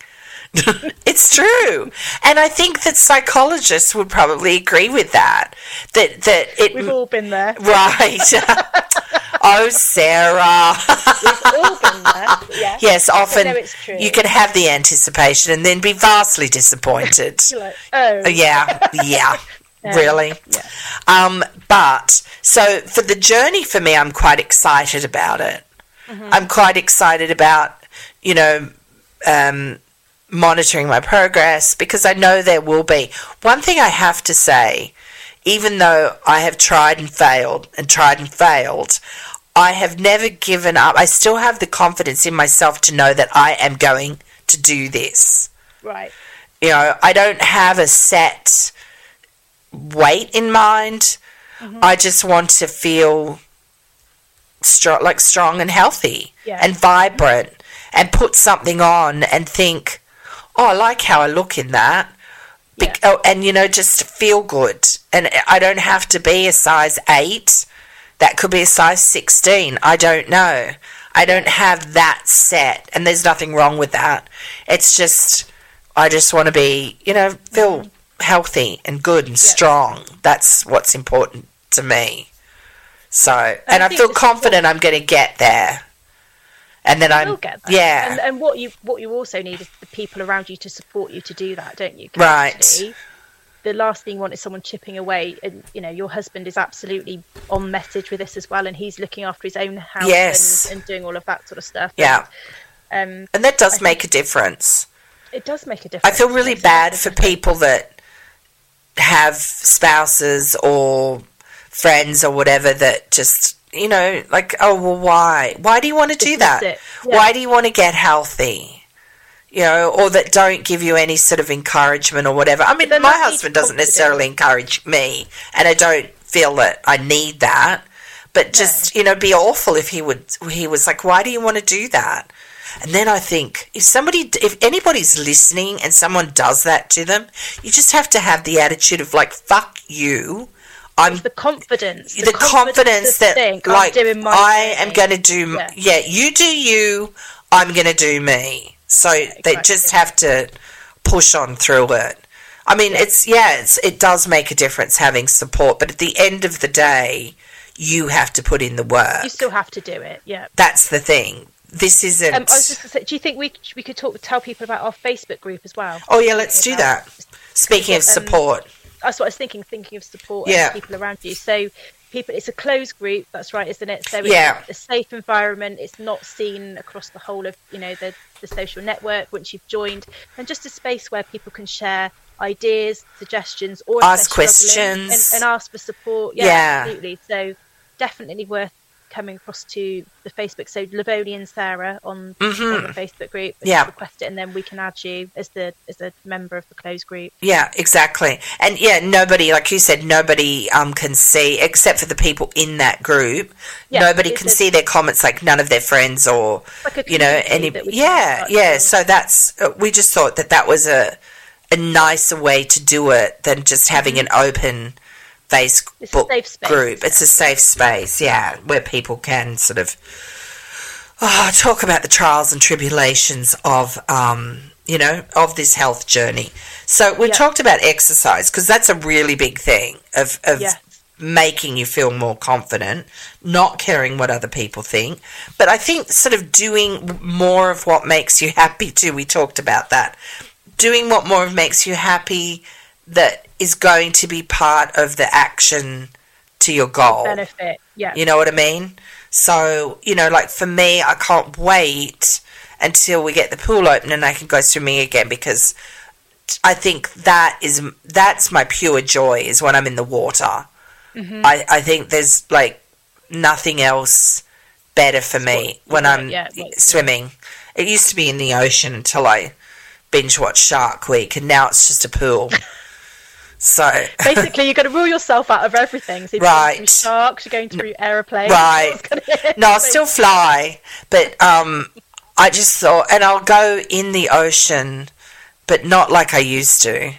<laughs> it's true. And I think that psychologists would probably agree with that. That that it We've all been there. <laughs> right. <laughs> oh Sarah. We've all been there. Yeah. yes, often no, it's true. you can have the anticipation and then be vastly disappointed. You're like, oh, yeah, yeah. Really? yeah. Um, but so for the journey for me, I'm quite excited about it. Mm-hmm. I'm quite excited about, you know, um, monitoring my progress because I know there will be. One thing I have to say, even though I have tried and failed and tried and failed, I have never given up. I still have the confidence in myself to know that I am going to do this Right. you know, I don't have a set weight in mind. Mm-hmm. I just want to feel strong, like strong and healthy Yeah. and vibrant, and put something on and think, oh, I like how I look in that. Bec- oh, and you know, just feel good. And I don't have to be a size eight. That could be a size sixteen. I don't know. I don't have that set, and there's nothing wrong with that. It's just I just want to be, you know, feel healthy and good and strong. That's what's important to me. So, and I, think feel confident I'm going to get there. And then I'm, You'll get that. yeah, And, and what you what you also need is the people around you to support you to do that, don't you? Right. actually, The last thing you want is someone chipping away, and you know your husband is absolutely on message with this as well, and he's looking after his own house Yes. and, and doing all of that sort of stuff. yeah, um, and that does I make a difference. it does make a difference. I feel really It makes a bad for people that have spouses or friends or whatever that just you know like oh well why? Why do you want to do that. Yeah. why do you want to get healthy? You know or that don't give you any sort of encouragement or whatever. I mean my husband doesn't necessarily encourage me and i don't feel that i need that. But just you know be awful if he would he was like why do you want to do that? And then I think if somebody, if anybody's listening and someone does that to them, you just have to have the attitude of like, fuck you. I'm the confidence, the, confidence, to that think, I'm like doing my I am going to do. Yeah. Yeah. you do you. I'm going to do me. So they exactly. just have to push on through it. I mean, it's yeah, it's it does make a difference having support, but at the end of the day, you have to put in the work You still have to do it. Yeah. that's the thing. this isn't. Um, I was just say, do you think we we could talk tell people about our Facebook group as well? oh yeah, let's do that. Speaking of Um, support, That's what I was thinking. Thinking of support Yeah. and people around you. So people, it's a closed group. That's right, isn't it? So it's Yeah. a safe environment. It's not seen across the whole of you know the the social network once you've joined, and just a space where people can share ideas, suggestions, or Ask questions. and, and ask for support. Yeah, Yeah. absolutely. So definitely worth coming across to the Facebook. So Lovoni and Sarah on, on the Facebook group. Mm-hmm. Yeah. request it, and then we can add you as the as a member of the closed group. Yeah, exactly. And yeah, nobody, like you said, nobody um, can see except for the people in that group. Yeah, nobody can a- see their comments, like none of their friends or Like you know any. that we can Yeah, yeah. So that's uh, we just thought that that was a a nicer way to do it than just having an open It's a Facebook safe space. group. It's a safe space, yeah, where people can sort of oh, talk about the trials and tribulations of, um, you know, of this health journey. So we Yeah. talked about exercise because that's a really big thing of, of Yes. making you feel more confident, not caring what other people think. But I think sort of doing more of what makes you happy too. We talked about that. Doing what more makes you happy that is going to be part of the action to your goal. benefit. Yeah. You know what I mean? So, you know, like for me, I can't wait until we get the pool open and I can go swimming again because I think that is that's my pure joy is when I'm in the water. Mm-hmm. I, I think there's like nothing else better for me when right, I'm yeah, like, yeah. swimming. It used to be in the ocean until I binge watched Shark Week and now it's just a pool. <laughs> so Basically, you're going to rule yourself out of everything. So you're Right. going through sharks, you're going through aeroplanes. Right. <laughs> no, I'll still fly, but um, I just thought, and I'll go in the ocean, but not like I used to.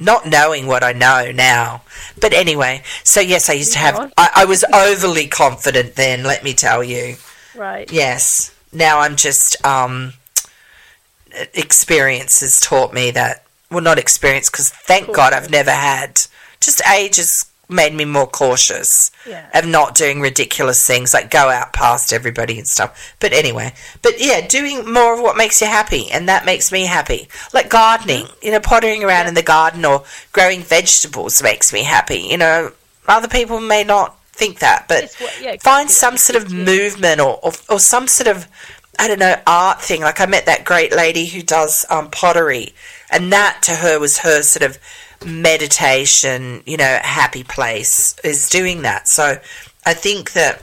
Not knowing what I know now. But anyway, so yes, I used to have. I, I was overly confident then, let me tell you. Right. Yes. Now I'm just, um, experience has taught me that, well, not experience, because thank God I've never had, just age has made me more cautious Yeah. of not doing ridiculous things like go out past everybody and stuff. But anyway, but yeah, doing more of what makes you happy, and that makes me happy. Like gardening, you know, pottering around in the garden or growing vegetables makes me happy. You know, other people may not think that, but yeah, find some sort of movement or, or or some sort of I don't know art thing. Like I met that great lady who does um, pottery, and that to her was her sort of meditation. You know, happy place is doing that. So I think that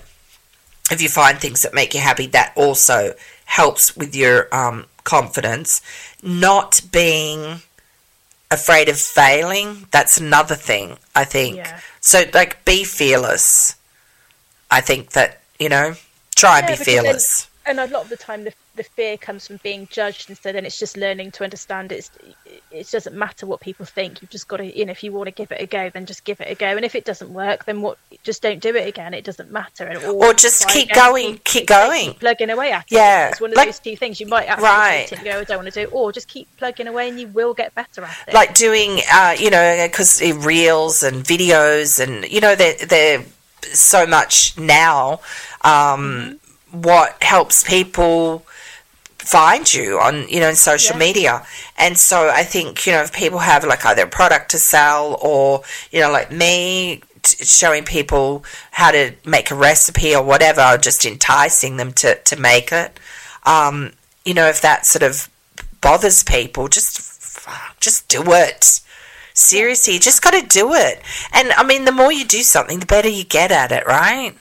if you find things that make you happy, that also helps with your um, confidence. Not being afraid of failing, that's another thing, I think. Yeah. So, like, be fearless. I think that, you know, try and be because then- fearless. And a lot of the time, the, the fear comes from being judged, and so then it's just learning to understand it's, it doesn't matter what people think. You've just got to, you know, if you want to give it a go, then just give it a go. And if it doesn't work, then what? Just don't do it again. It doesn't matter. And- Or just keep going, keep going. plugging away at it. Yeah, it's one of like- those two things. You might actually Right. it go, I don't want to do it, or just keep plugging away, and you will get better at it. like doing uh, you know because reels and videos and you know they're, they're so much now um, what helps people find you on you know in social Yeah. media. And so i think you know if people have like either a product to sell or you know like me t- showing people how to make a recipe or whatever or just enticing them to, to make it um, you know if that sort of bothers people just just do it. Seriously you just got to do it. And i mean the more you do something the better you get at it right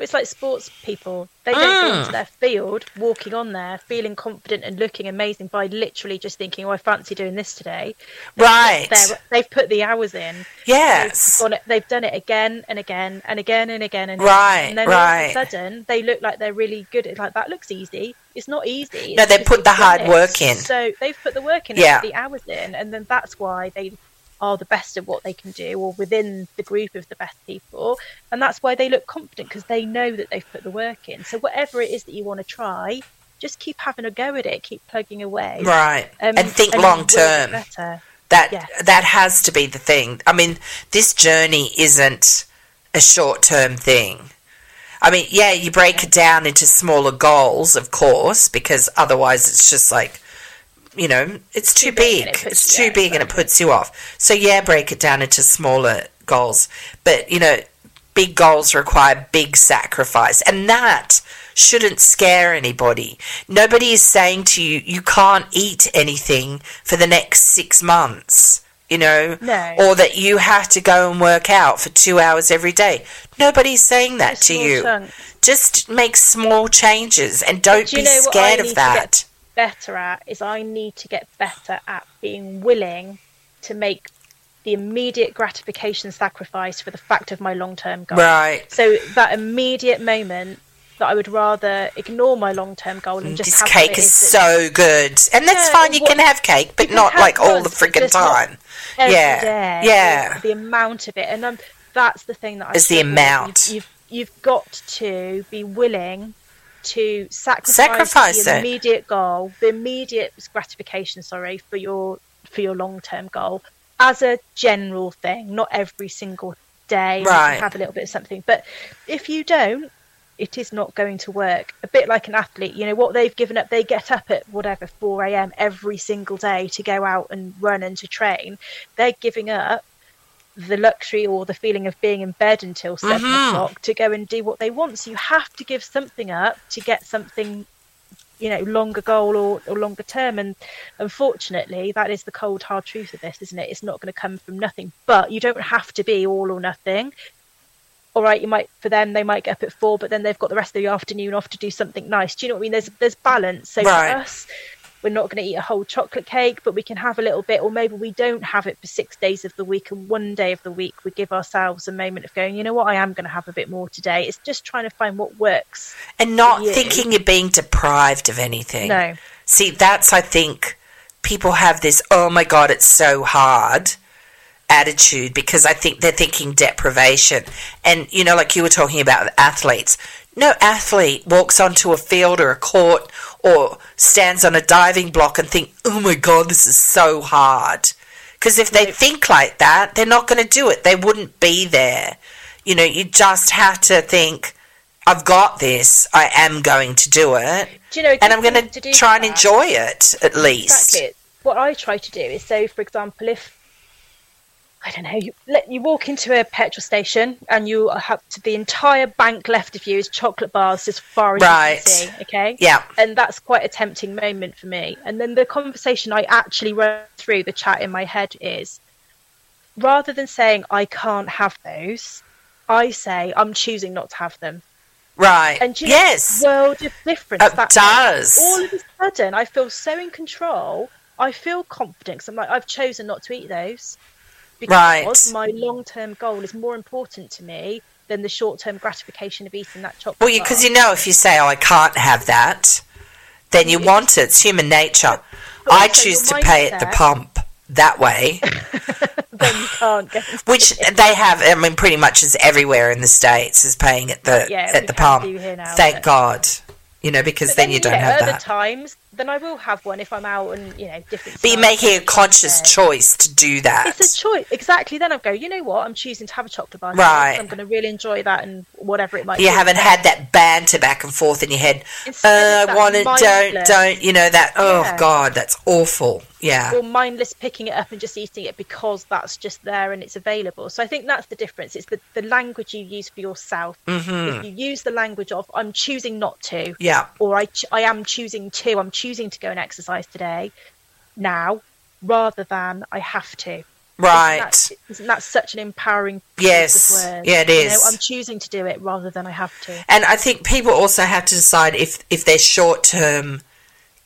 It's like sports people. They don't go Mm. into their field walking on there, feeling confident and looking amazing by literally just thinking, "Oh, I fancy doing this today." right They're, they've put the hours in. yes They've, it, they've done it again and again and again and again and Right. And then right. all of a sudden, they look like they're really good. It's like that looks easy. It's not easy. No, they put the hard it. work in. So they've put the work in, Yeah. the hours in, and then that's why they are the best at what they can do, or within the group of the best people, and that's why they look confident because they know that they've put the work in. So whatever it is that you want to try, just keep having a go at it, keep plugging away, right. Um, and think long term. Better. that Yeah. that has to be the thing. I mean this journey isn't a short term thing. I mean, yeah, you break it down into smaller goals, of course, because otherwise it's just like, you know, it's too, Too big big. it it's too big and it puts you off. So, yeah, break it down into smaller goals. But, you know, big goals require big sacrifice. And that shouldn't scare anybody. Nobody is saying to you, you can't eat anything for the next six months. You know, No. or that you have to go and work out for two hours every day. Nobody's saying that to you. chunks. Just make small changes and don't Do be scared of that. Better at is I need to get better at being willing to make the immediate gratification sacrifice for the fact of my long term goal. Right. So that immediate moment that I would rather ignore my long term goal and just This cake is so good. And that's Yeah, fine, you what- can have cake, but not like all the freaking time. Yeah, yeah. The, the amount of it, and um, that's the thing that I Is the amount. You've, you've you've got to be willing to sacrifice, Sacrifice the it. immediate goal, the immediate gratification. Sorry for your for your long term goal as a general thing, not every single day. Right. have a little bit of something, but if you don't. It is not going to work. A bit like an athlete, you know what they've given up. They get up at whatever 4 a.m. every single day to go out and run and to train. They're giving up the luxury or the feeling of being in bed until 7 Mhm. o'clock to go and do what they want. So you have to give something up to get something, you know, longer goal or, or longer term. And unfortunately, that is the cold hard truth of this, isn't it? It's not going to come from nothing. But you don't have to be all or nothing. All right, you might for them they might get up at four, but then they've got the rest of the afternoon off to do something nice. Do you know what I mean? There's there's balance. So Right. for us, we're not going to eat a whole chocolate cake, but we can have a little bit, or maybe we don't have it for six days of the week, and one day of the week we give ourselves a moment of going, you know what, I am going to have a bit more today. It's just trying to find what works. And not you. thinking you're being deprived of anything. No, See, that's, I think, people have this, oh my God, it's so hard attitude because I think they're thinking deprivation. And, you know, like you were talking about athletes. No athlete walks onto a field or a court or stands on a diving block and think, oh my God, this is so hard. Because if they Right. think like that, they're not going to do it. They wouldn't be there. You know, you just have to think, I've got this. I am going to do it do you know? and I'm going to try for and enjoy it at least. Exactly. What I try to do is, so for example, if I don't know, you let you walk into a petrol station and you have to, the entire bank left of you is chocolate bars as far as Right. you can see. Okay. Yeah, and that's quite a tempting moment for me. And then the conversation I actually run through the chat in my head is rather than saying I can't have those, I say I'm choosing not to have them. right. And you know, yes, world of difference. it that does. All of a sudden, I feel so in control. I feel confident 'cause I'm like I've chosen not to eat those because Right. my long-term goal is more important to me than the short-term gratification of eating that chocolate. well, because you know, if you say, "Oh, I can't have that," then you want it. It's human nature. But I choose to pay at the pump that way, <laughs> <laughs> then you can't get which they have. I mean, pretty much is everywhere in the states is paying at the Yeah, at the pump. now, Thank God, you know, because But then, you don't yeah, have other that. times, then I will have one if I'm out and you know different. Be making a conscious choice to do that. It's a choice, exactly. Then I go, you know what? I'm choosing to have a chocolate bar. Right. I'm going to really enjoy that and whatever it might. Be. You be. haven't had that banter back and forth in your head. Uh, I want it, don't, don't, you know, that, oh Yeah. God, that's awful. Yeah. or mindless picking it up and just eating it because that's just there and it's available. So I think that's the difference. It's the, the language you use for yourself. hmm If you use the language of I'm choosing not to, Yeah. or I ch- I am choosing to, I'm choosing to go and exercise today, now, rather than I have to. Right. Isn't that, isn't that such an empowering Yes. Yeah, it is. You know, I'm choosing to do it rather than I have to. And I think people also have to decide if, if their short term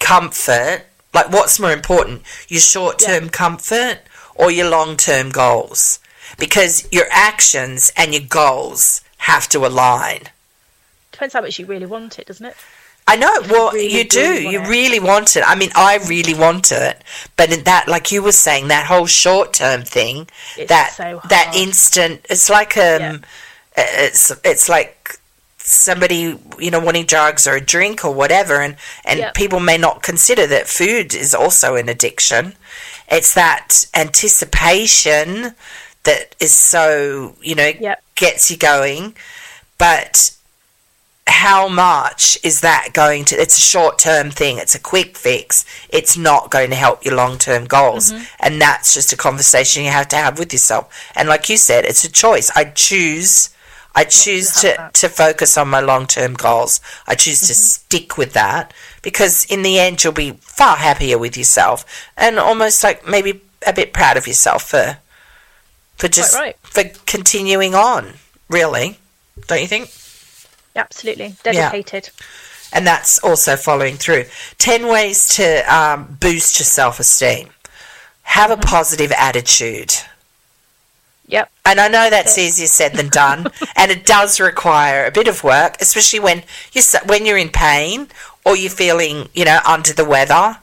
comfort, like what's more important, your short term comfort or your long term goals? Because your actions and your goals have to align. Depends how much you really want it, doesn't it? I know. Well, really, you do. you it. really want it. I mean, I really want it. But in that, like you were saying, that whole short term thing, It's that so that instant, it's like um, Yeah. it's it's like somebody you know wanting drugs or a drink or whatever, and and people may not consider that food is also an addiction. It's that anticipation that is so you know Yep. gets you going, but how much is that going to it's a short term thing it's a quick fix it's not going to help your long term goals Mm-hmm. and that's just a conversation you have to have with yourself and like you said it's a choice i choose i choose to, that. Mm-hmm. to focus on my long term goals i choose to stick with that because in the end you'll be far happier with yourself and almost like maybe a bit proud of yourself for for just right. for continuing on really don't you think Absolutely. Dedicated. and that's also following through. 10 ways to um, boost your self esteem. Have a positive attitude. Yep. And I know that's easier said than done, <laughs> and it does require a bit of work, especially when you're when you're in pain or you're feeling, you know, under the weather,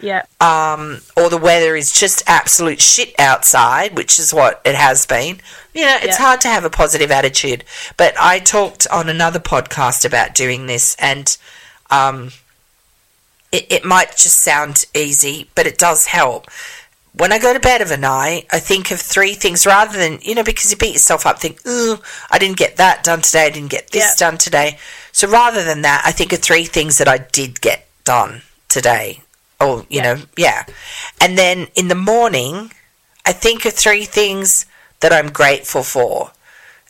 Yeah. um, or the weather is just absolute shit outside, which is what it has been. You know, it's Yeah. hard to have a positive attitude. But I talked on another podcast about doing this, and um, it, it might just sound easy, but it does help. When I go to bed of a night, I think of three things rather than, you know, because you beat yourself up, think, ooh, I didn't get that done today, I didn't get this Yeah. done today. So rather than that, I think of three things that I did get done today. Or, you Yeah. know, yeah. And then in the morning, I think of three things that I'm grateful for.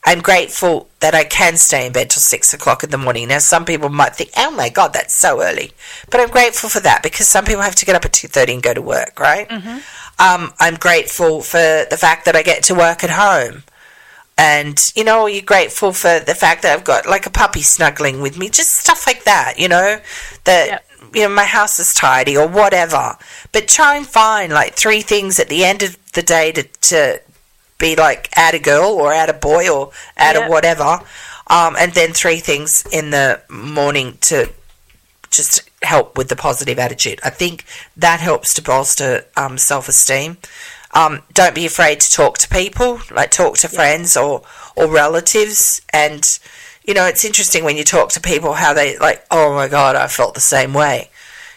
I'm grateful that I can stay in bed till six o'clock in the morning. Now, some people might think, "Oh my God, that's so early," but I'm grateful for that because some people have to get up at two thirty and go to work, right? Um, I'm grateful for the fact that I get to work at home, and you know, you're grateful for the fact that I've got like a puppy snuggling with me, just stuff like that. You know, that Yep. You know my house is tidy or whatever. But try and find like three things at the end of the day to to be like add a girl or add a boy or add Yeah. a whatever. Um, and then three things in the morning to just help with the positive attitude. I think that helps to bolster um, self esteem. Um, don't be afraid to talk to people, like talk to friends or, or relatives. And, you know, it's interesting when you talk to people how they, like, oh my God, I felt the same way.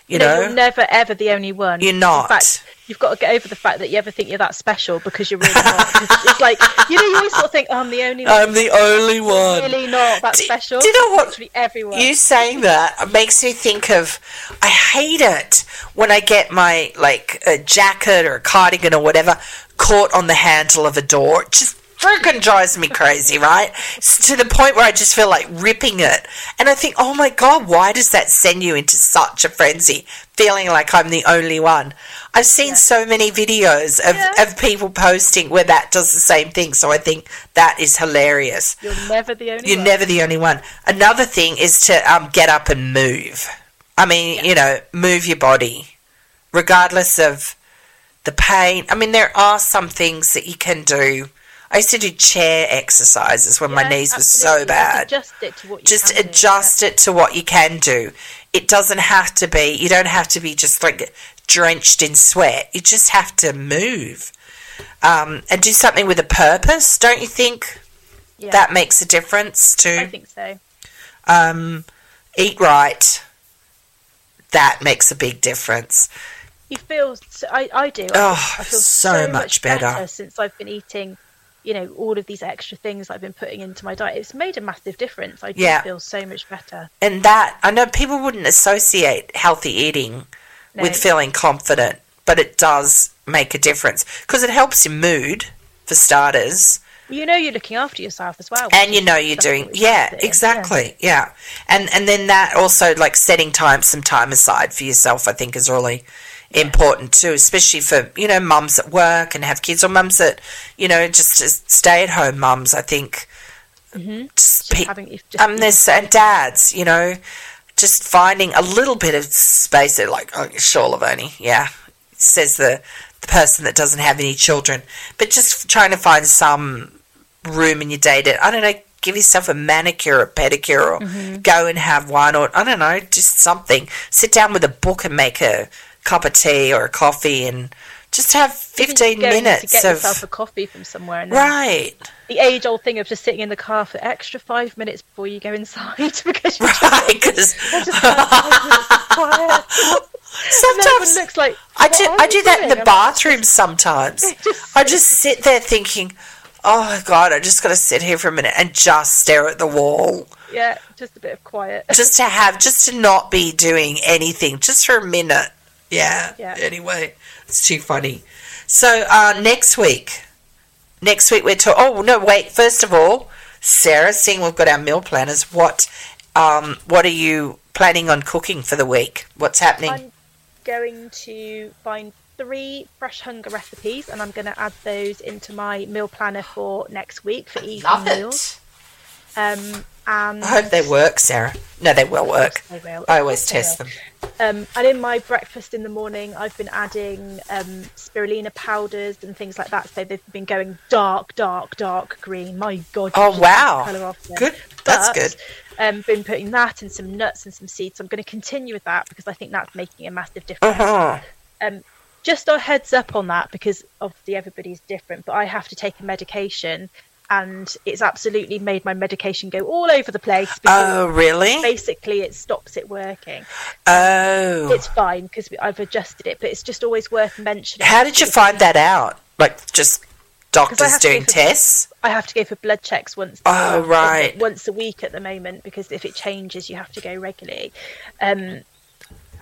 You No, know? you're never ever the only one. You're not. In fact, you've got to get over the fact that you ever think you're that special because you're really not. <laughs> it's, like you know, you always sort of think, oh, "I'm the only one." I'm the only one. really not that Do- special. do you know what- Literally everyone. You saying that makes me think of. I hate it when I get my like a jacket or a cardigan or whatever caught on the handle of a door. It just freaking drives me crazy, right? S to the point where I just feel like ripping it, and I think, oh my god, why does that send you into such a frenzy, feeling like I'm the only one? I've seen so many videos of, Yeah. of people posting where that does the same thing, so I think that is hilarious. you're never the only. You're one. never the only one. Another thing is to um, get up and move. I mean, you know, move your body, regardless of the pain. I mean, there are some things that you can do. I used to do chair exercises when my Yeah, knees were so absolutely. bad. Adjust it to what you Just can do, adjust it to what you can do. It doesn't have to be. You don't have to be just like drenched in sweat. You just have to move um, and do something with a purpose. Don't you think Yeah, that makes a difference too? I think so. um, eat right. That makes a big difference. You feel. I I do. I, Oh, I feel so much better. since I've been eating. You know all of these extra things I've been putting into my diet. It's made a massive difference. I Yeah. feel so much better. And that, I know people wouldn't associate healthy eating No. with feeling confident, but it does make a difference because it helps your mood, for starters, You know you're looking after yourself as well. and you know you're doing, yeah, have to do. exactly, yeah. And and then that also, like setting time, some time aside for yourself, I think is really important too, especially for you know mums at work and have kids or mums that you know just, stay at home mums. I think Mhm. just Just pe- having, just um, there's and dads, you know, just finding a little bit of space. They're like, oh, sure, Lovoni, yeah, says the the person that doesn't have any children, but just trying to find some room in your day to, I don't know, give yourself a manicure a pedicure, or Mm-hmm. go and have one, or I don't know, just something. Sit down with a book and make a cup of tea or a coffee, and just have fifteen going minutes to get of yourself a coffee from somewhere. And right. The age old thing of just sitting in the car for extra five minutes before you go inside <laughs> because <laughs> you're just, Right, because just quiet. <laughs> Sometimes looks like I do I do that in the bathroom sometimes. Just I just sit there thinking, oh god, I just got to sit here for a minute and just stare at the wall. Yeah, just a bit of quiet. Just to have, just to not be doing anything, just for a minute. Yeah. Yeah. Anyway, it's too funny. So uh, next week, next week we're talking. Oh no, wait. First of all, Sarah, seeing we've got our meal planners, what, um, what are you planning on cooking for the week? What's happening? I'm going to find three fresh hunger recipes, and I'm going to add those into my meal planner for next week for evening meals. Um, and I hope they work, Sarah. No, they will work. They will. I always test them. Um, and in my breakfast in the morning, I've been adding um, spirulina powders and things like that. So they've been going dark, dark, dark green. My God! Oh wow, good. That's But, good. Um, been putting that and some nuts and some seeds. So I'm going to continue with that because I think that's making a massive difference. Uh-huh. Um, just a heads up on that because obviously everybody's different, but I have to take a medication and it's absolutely made my medication go all over the place Oh really? basically it stops it working. Oh. It's fine because I've adjusted it, but it's just always worth mentioning. How did you find that out? Like just doctors doing for- tests? I have to go for blood checks once. Oh, right. Once a week at the moment because if it changes, you have to go regularly. Um,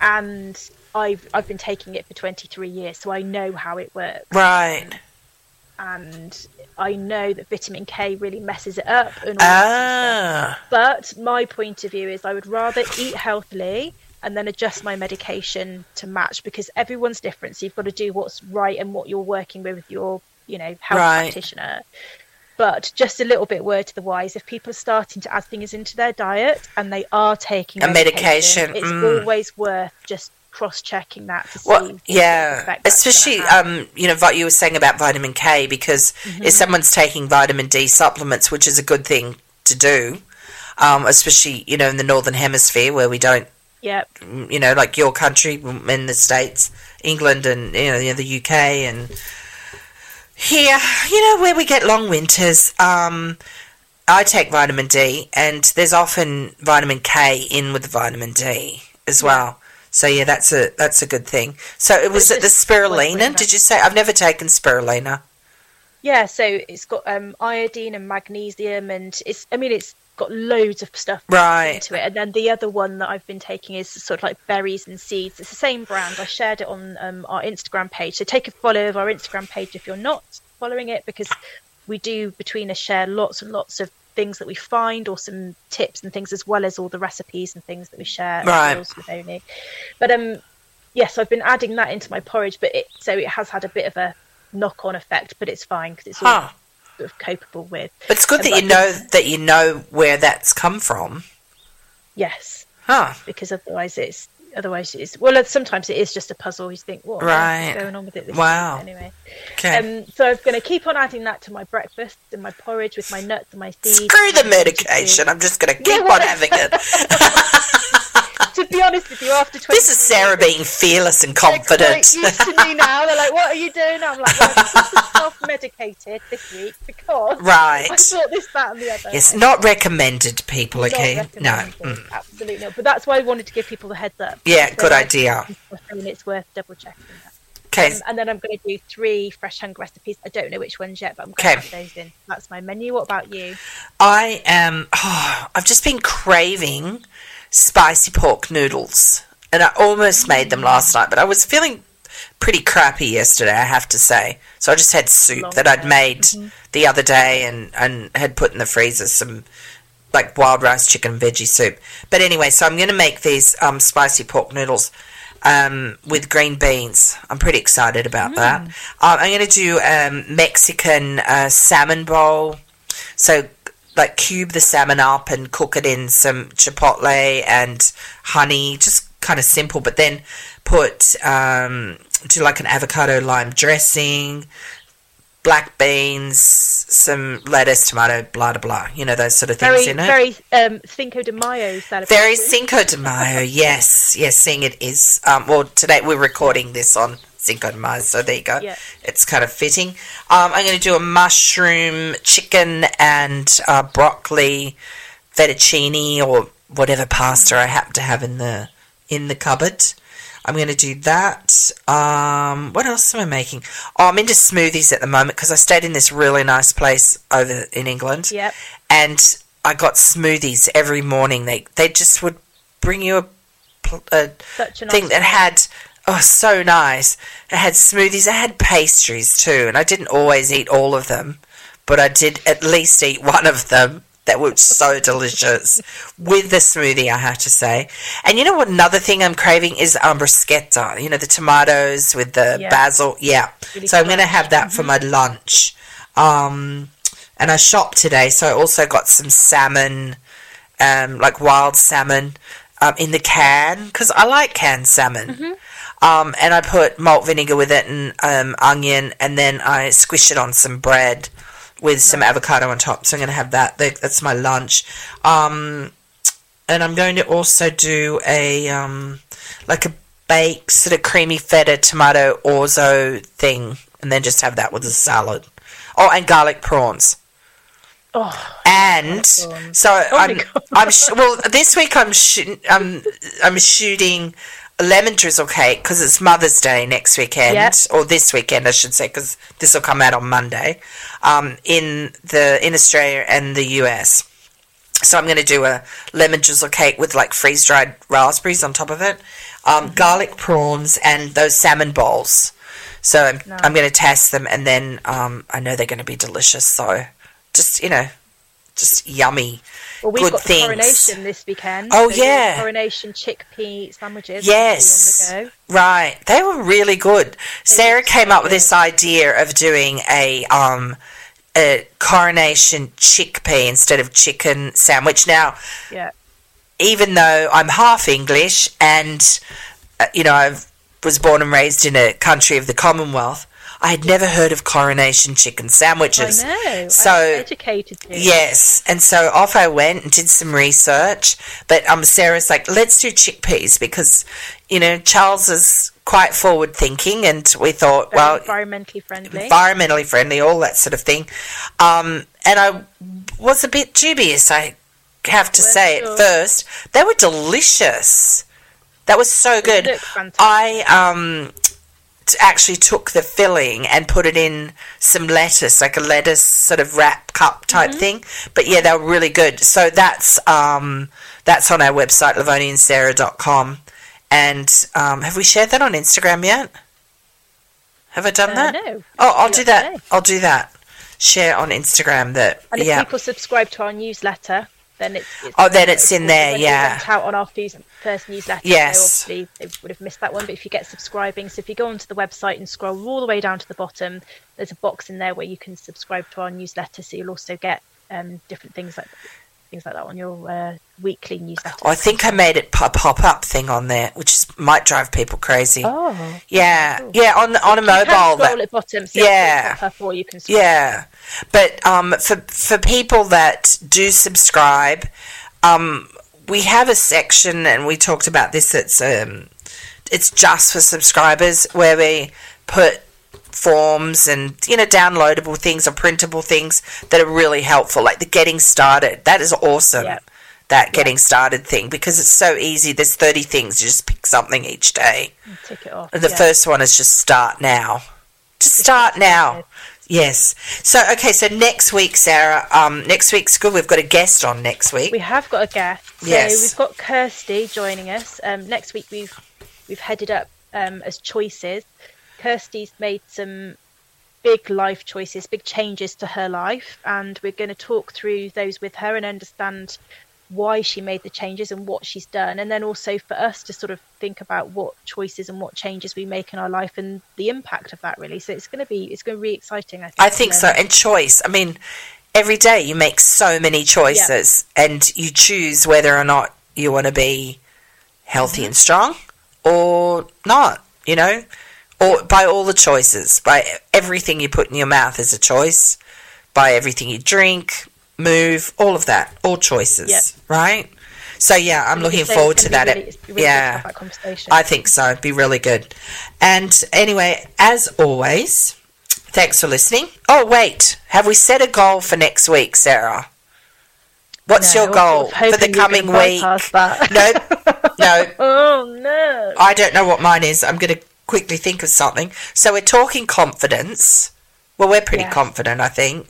and I've I've been taking it for 23 years, so I know how it works. Right. And I know that vitamin K really messes it up. And all that sort of stuff. Ah. But my point of view is I would rather eat healthily and then adjust my medication to match because everyone's different. So you've got to do what's right and what you're working with with your, you know, health Right. practitioner. But just a little bit word to the wise: if people are starting to add things into their diet and they are taking A medication, it's mm. always worth just cross-checking that to. Well, what yeah, especially um, you know what you were saying about vitamin K because Mm-hmm. if someone's taking vitamin D supplements, which is a good thing to do, um, especially you know in the northern hemisphere where we don't, Yep. you know, like your country in the states, England, and you know, you know, the UK and here, you know, where we get long winters. Um, I take vitamin D, and there's often vitamin K in with the vitamin D as well. So yeah, that's a that's a good thing. So it was it the spirulina? Did you say I've never taken spirulina? Yeah, so it's got um, iodine and magnesium, and it's I mean it's got loads of stuff Right. into it. And then the other one that I've been taking is sort of like berries and seeds. It's the same brand. I shared it on um, our Instagram page. So take a follow of our Instagram page if you're not following it, because we do between us share lots and lots of things that we find or some tips and things as well as all the recipes and things that we share Right. with Oni. But um yes, I've been adding that into my porridge, but it so it has had a bit of a knock on effect, but it's fine because it's all Huh. sort of capable with. But it's good that you know that you know where that's come from. Yes, Huh. because otherwise it's otherwise it's well sometimes it is just a puzzle. You think what Right. is going on with it? This Wow. week? Anyway, Okay. um, so I'm going to keep on adding that to my breakfast and my porridge with my nuts and my seeds. Screw the medication. I'm just going to keep Yeah, on having it. <laughs> <laughs> To be honest with you, after 20 This is Sarah being fearless and They're confident. used to me now. They're like, "What are you doing?" I'm like, well, "I'm self-medicated this week because Right. I thought this, that, and the other." Yes, not recommended, people. Not Okay, no. Mm. absolutely not. But that's why I wanted to give people the heads up. Yeah, good idea. And it's worth double checking that. Okay, Um, and then I'm going to do three fresh hunger recipes. I don't know which ones yet, but I'm going Okay. to add those in. That's my menu. What about you? I am. Oh, <sighs> I've just been craving spicy pork noodles, and I almost made them last night, but I was feeling pretty crappy yesterday. I have to say, so I just had soup that I'd made Mm-hmm. the other day, and and had put in the freezer some like wild rice chicken veggie soup. But anyway, so I'm going to make these um, spicy pork noodles um, with green beans. I'm pretty excited about that. Um, I'm going to do um, Mexican uh, salmon bowl. So, like, cube the salmon up and cook it in some chipotle and honey. Just kind of simple, but then put um, do like an avocado lime dressing, black beans, some lettuce, tomato, blah blah blah. You know those sort of things Very, in it. very um, Cinco de Mayo celebration. Very Cinco de Mayo, yes, yes, seeing it is. Um, well, today we're recording this on Cinco de Mayo, so there you go. Yeah. It's kind of fitting. Um, I'm going to do a mushroom, chicken, and uh, broccoli fettuccine or whatever pasta I happen to have in the in the cupboard. I'm going to do that. Um, what else am I making? Oh, I'm into smoothies at the moment because I stayed in this really nice place over in England. Yep. And I got smoothies every morning. They they just would bring you a, a Such a nice thing that had oh so nice. It had smoothies. It had pastries too, and I didn't always eat all of them, but I did at least eat <laughs> one of them. That was so delicious with the smoothie, I have to say. And you know what? Another thing I'm craving is um, bruschetta. You know the tomatoes with the Yeah. basil. Yeah. Really so I'm going to have that for my Mm-hmm. lunch. Um, and I shopped today, so I also got some salmon, um, like wild salmon, um, in the can because I like canned salmon. Mm-hmm. Um, and I put malt vinegar with it and um, onion, and then I squish it on some bread with some avocado on top. So I'm going to have that. That- That's my lunch. Um, and I'm going to also do a um, like a baked sort of creamy feta tomato orzo thing, and then just have that with a salad. Oh, and garlic prawns. Oh, And so Oh I'm, I'm sh- well this week I'm shoot, I'm I'm shooting lemon drizzle cake because it's Mother's Day next weekend Yep. or this weekend I should say because this will come out on Monday, um, in the in Australia and the US. So I'm going to do a lemon drizzle cake with like freeze dried raspberries on top of it, um, Mm-hmm. garlic prawns, and those salmon bowls. So I'm. I'm going to test them, and then um, I know they're going to be delicious. So just you know, just yummy. Well, we've Good got things. coronation this weekend. Oh, so yeah. coronation chickpea sandwiches. Yes. on the go. Right, they were really good. Sarah came so up with good. this idea of doing a um a coronation chickpea instead of chicken sandwich. Now, Yeah. even though I'm half English and uh, you know I was born and raised in a country of the Commonwealth, I had never heard of coronation chicken sandwiches. I know. So- I educated you. Yes, and so off I went and did some research. But um, Sarah's like, let's do chickpeas because, you know, Charles is quite forward thinking, and we thought, Very well, environmentally friendly. environmentally friendly, all that sort of thing. Um, and I was a bit dubious, I have to say sure. at first. They were delicious. That was so good. I um t- actually took the filling and put it in some lettuce, like a lettuce sort of wrap cup type Mm-hmm. thing. But yeah, they were really good. So that's um that's on our website, lovoniandsarah.com. And um, have we shared that on Instagram yet? Have I done Uh, that? no. Oh, I'll Do that. today. I'll do that. Share on Instagram that. And if yeah. people subscribe to our newsletter, then it's, it's Oh, then it's in there, we yeah. went out on our first, first newsletter. Yes. So obviously they would have missed that one. But if you get subscribing, so if you go onto the website and scroll all the way down to the bottom, there's a box in there where you can subscribe to our newsletter. So you'll also get um, different things like things like that on your uh, weekly newsletter. Oh, I think I made it pop pop up thing on there, which is, might drive people crazy. Oh, yeah, cool. yeah, on on a you can mobile. scroll that- at bottom. So Yeah. Up, or you can scroll. Yeah, but um, for for people that do subscribe, um, we have a section, and we talked about this. It's um, it's just for subscribers where we put forms and you know downloadable things or printable things that are really helpful, like the getting started. That is awesome. Yeah. That getting started thing because it's so easy. There's 30 things. You just pick something each day. Tick it off. The yeah. first one is just start now. Just Just start now. Yes. So okay. So next week, Sarah. Um, next week's good. We've got a guest on next week. We have got a guest. So Yes. we've got Kirsty joining us. Um, next week we've we've headed up um, as choices. Kirsty's made some big life choices, big changes to her life, and we're going to talk through those with her and understand why she made the changes and what she's done, and then also for us to sort of think about what choices and what changes we make in our life and the impact of that. Really, so it's going to be it's going to be exciting. I think. I think so. And choice. I mean, every day you make so many choices, and you choose whether or not you want to be healthy mm-hmm. and strong or not. You know, or by all the choices, by everything you put in your mouth is a choice. By everything you drink, move, all of that, all choices, right? So yeah, I'm looking forward gonna that. Really, really yeah, that. I think so. It'd be really good. And anyway, as always, thanks for listening. Oh, wait. Have we set a goal for next week, Sarah? What's No, your goal for the hoping you were coming week? No, <laughs> no, oh no. I don't know what mine is. I'm going to quickly think of something. So we're talking confidence. Well, we're pretty Yes. confident, I think.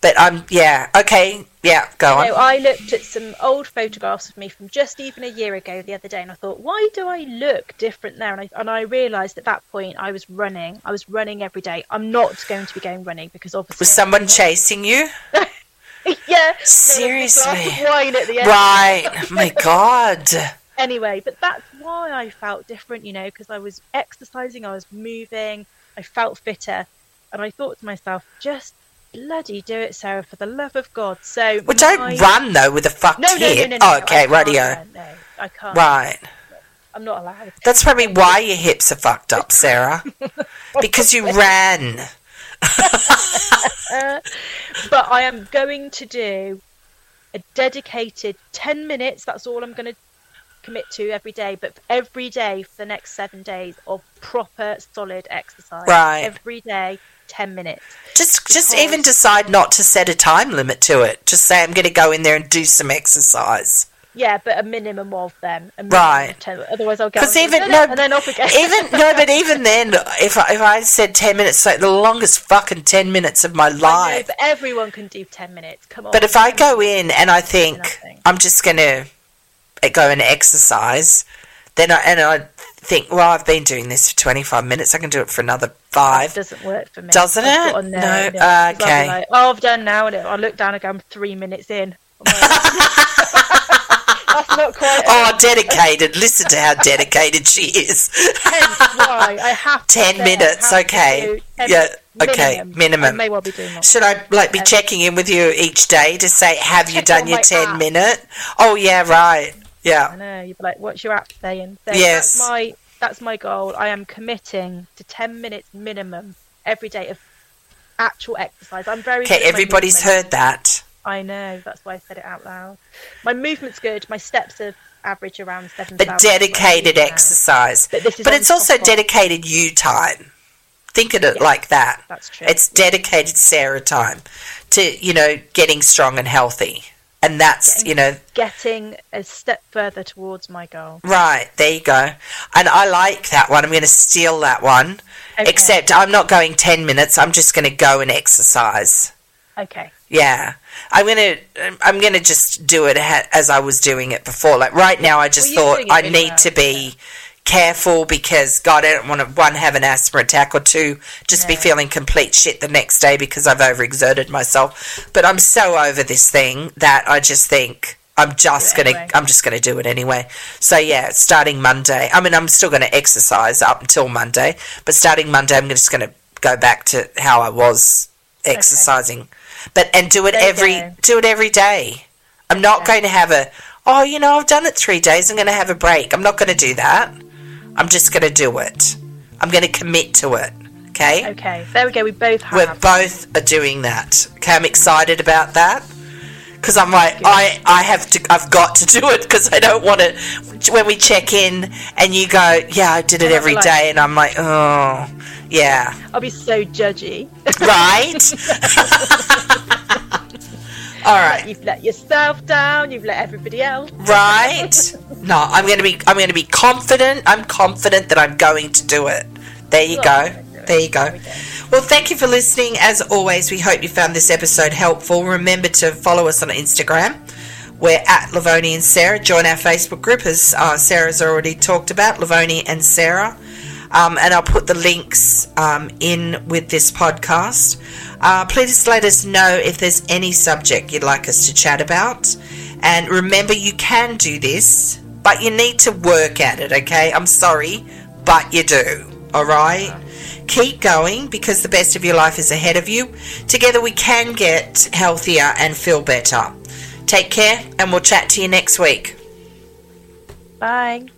But I'm, yeah, okay, yeah, go on. No, I looked at some old photographs of me from just even a year ago the other day, and I thought, why do I look different there? And I and I realised at that point I was running. I was running every day. I'm not going to be going running because obviously Was someone chasing you? <laughs> yeah, Seriously? There was a glass of wine at the end. Right. Oh my God. Anyway, but that's why I felt different, you know, because I was exercising, I was moving, I felt fitter, and I thought to myself, just bloody do it, Sarah, for the love of God. So Well, don't my- run though with a fucked No, no, no, no, no, oh, okay, radio. No, I can't. Right. I'm not allowed. That's probably why your hips are fucked up, Sarah. <laughs> because you ran. <laughs> But I am going to do a dedicated 10 minutes. That's all I'm going to commit to every day. But every day for the next seven days of proper, solid exercise. Right. Every day, 10 minutes. Just just even decide not to set a time limit to it. Just say I'm going to go in there and do some exercise. Yeah, but a minimum of them. Minimum Right. of 10, otherwise, I'll get 'Cause on even- no, and then off again. Even no, <laughs> but even then, if I, if I said ten minutes, like the longest fucking ten minutes of my I know, life. but everyone can do 10 minutes. Come on. But if I go in and I think I'm just going to go and exercise, then I, and I think, well, I've been doing this for 25 minutes. I can do it for another It five. doesn't work for me. Doesn't I've it? No, no, be okay. like, oh, I've done now, and I look down and go, I'm three minutes in. Like, <laughs> That's not quite. Oh, dedicated. Listen to how dedicated she is. Hence why I have 10 say minutes, have okay. 10 Yeah, minutes okay, minimum. minimum. I may well be doing. Should I like be Um, checking in with you each day to say, have you done your 10 app. minute? Oh, yeah, right. I know uh, you'd be like, "What's your app saying?" So Yes. that's my that's my goal. I am committing to ten minutes minimum every day of actual exercise. I'm very Okay, everybody's heard that. I know. That's why I said it out loud. My movement's good. My steps are average around seven. But dedicated exercise. But this is But it's also dedicated you time. Think of it Yeah, like that. That's true. It's dedicated Sarah time to, you know, getting strong and healthy. And that's, Getting- you know, getting a step further towards my goal. right, there you go. And I like that one. I'm going to steal that one. Okay. Except I'm not going 10 minutes. I'm just going to go and exercise. Okay. Yeah. I'm going to I'm going to just do it as I was doing it before. Like right now I just Well, thought I need to be careful because god I don't want to one have an asthma attack or two just be feeling complete shit the next day because I've overexerted myself. But I'm so over this thing that I just think I'm just going to anyway. I'm just to do it anyway. So yeah, starting Monday. I mean I'm still going to exercise up until Monday, but starting Monday I'm just going to go back to how I was exercising. But and do it There every do it every day. I'm not Okay. going to have a oh, you know, I've done it 3 days, I'm going to have a break. I'm not going to do that. I'm just going to do it. I'm going to commit to it. Okay? Okay. There we go. We both have. We're both are doing that. Okay, I'm excited about that. Because I'm like, I, I have to, I've got to do it because I don't want to. When we check in and you go, yeah, I did it every like- day, and I'm like, oh, yeah, I'll be so judgy. right. <laughs> <laughs> All right. You've let yourself down. You've let everybody else. right <laughs> no i'm going to be i'm going to be confident i'm confident that i'm going to do it there you go there you go There we go. well thank you for listening as always we hope you found this episode helpful remember to follow us on instagram we're at Lovoni and Sarah. Join our Facebook group, as uh, Sarah's already talked about, Lovoni and Sarah. Um, and I'll put the links um, in with this podcast. Uh, please let us know if there's any subject you'd like us to chat about. And remember, you can do this, but you need to work at it, okay? I'm sorry, but you do, all right? Keep going because the best of your life is ahead of you. Together, we can get healthier and feel better. Take care, and we'll chat to you next week. Bye.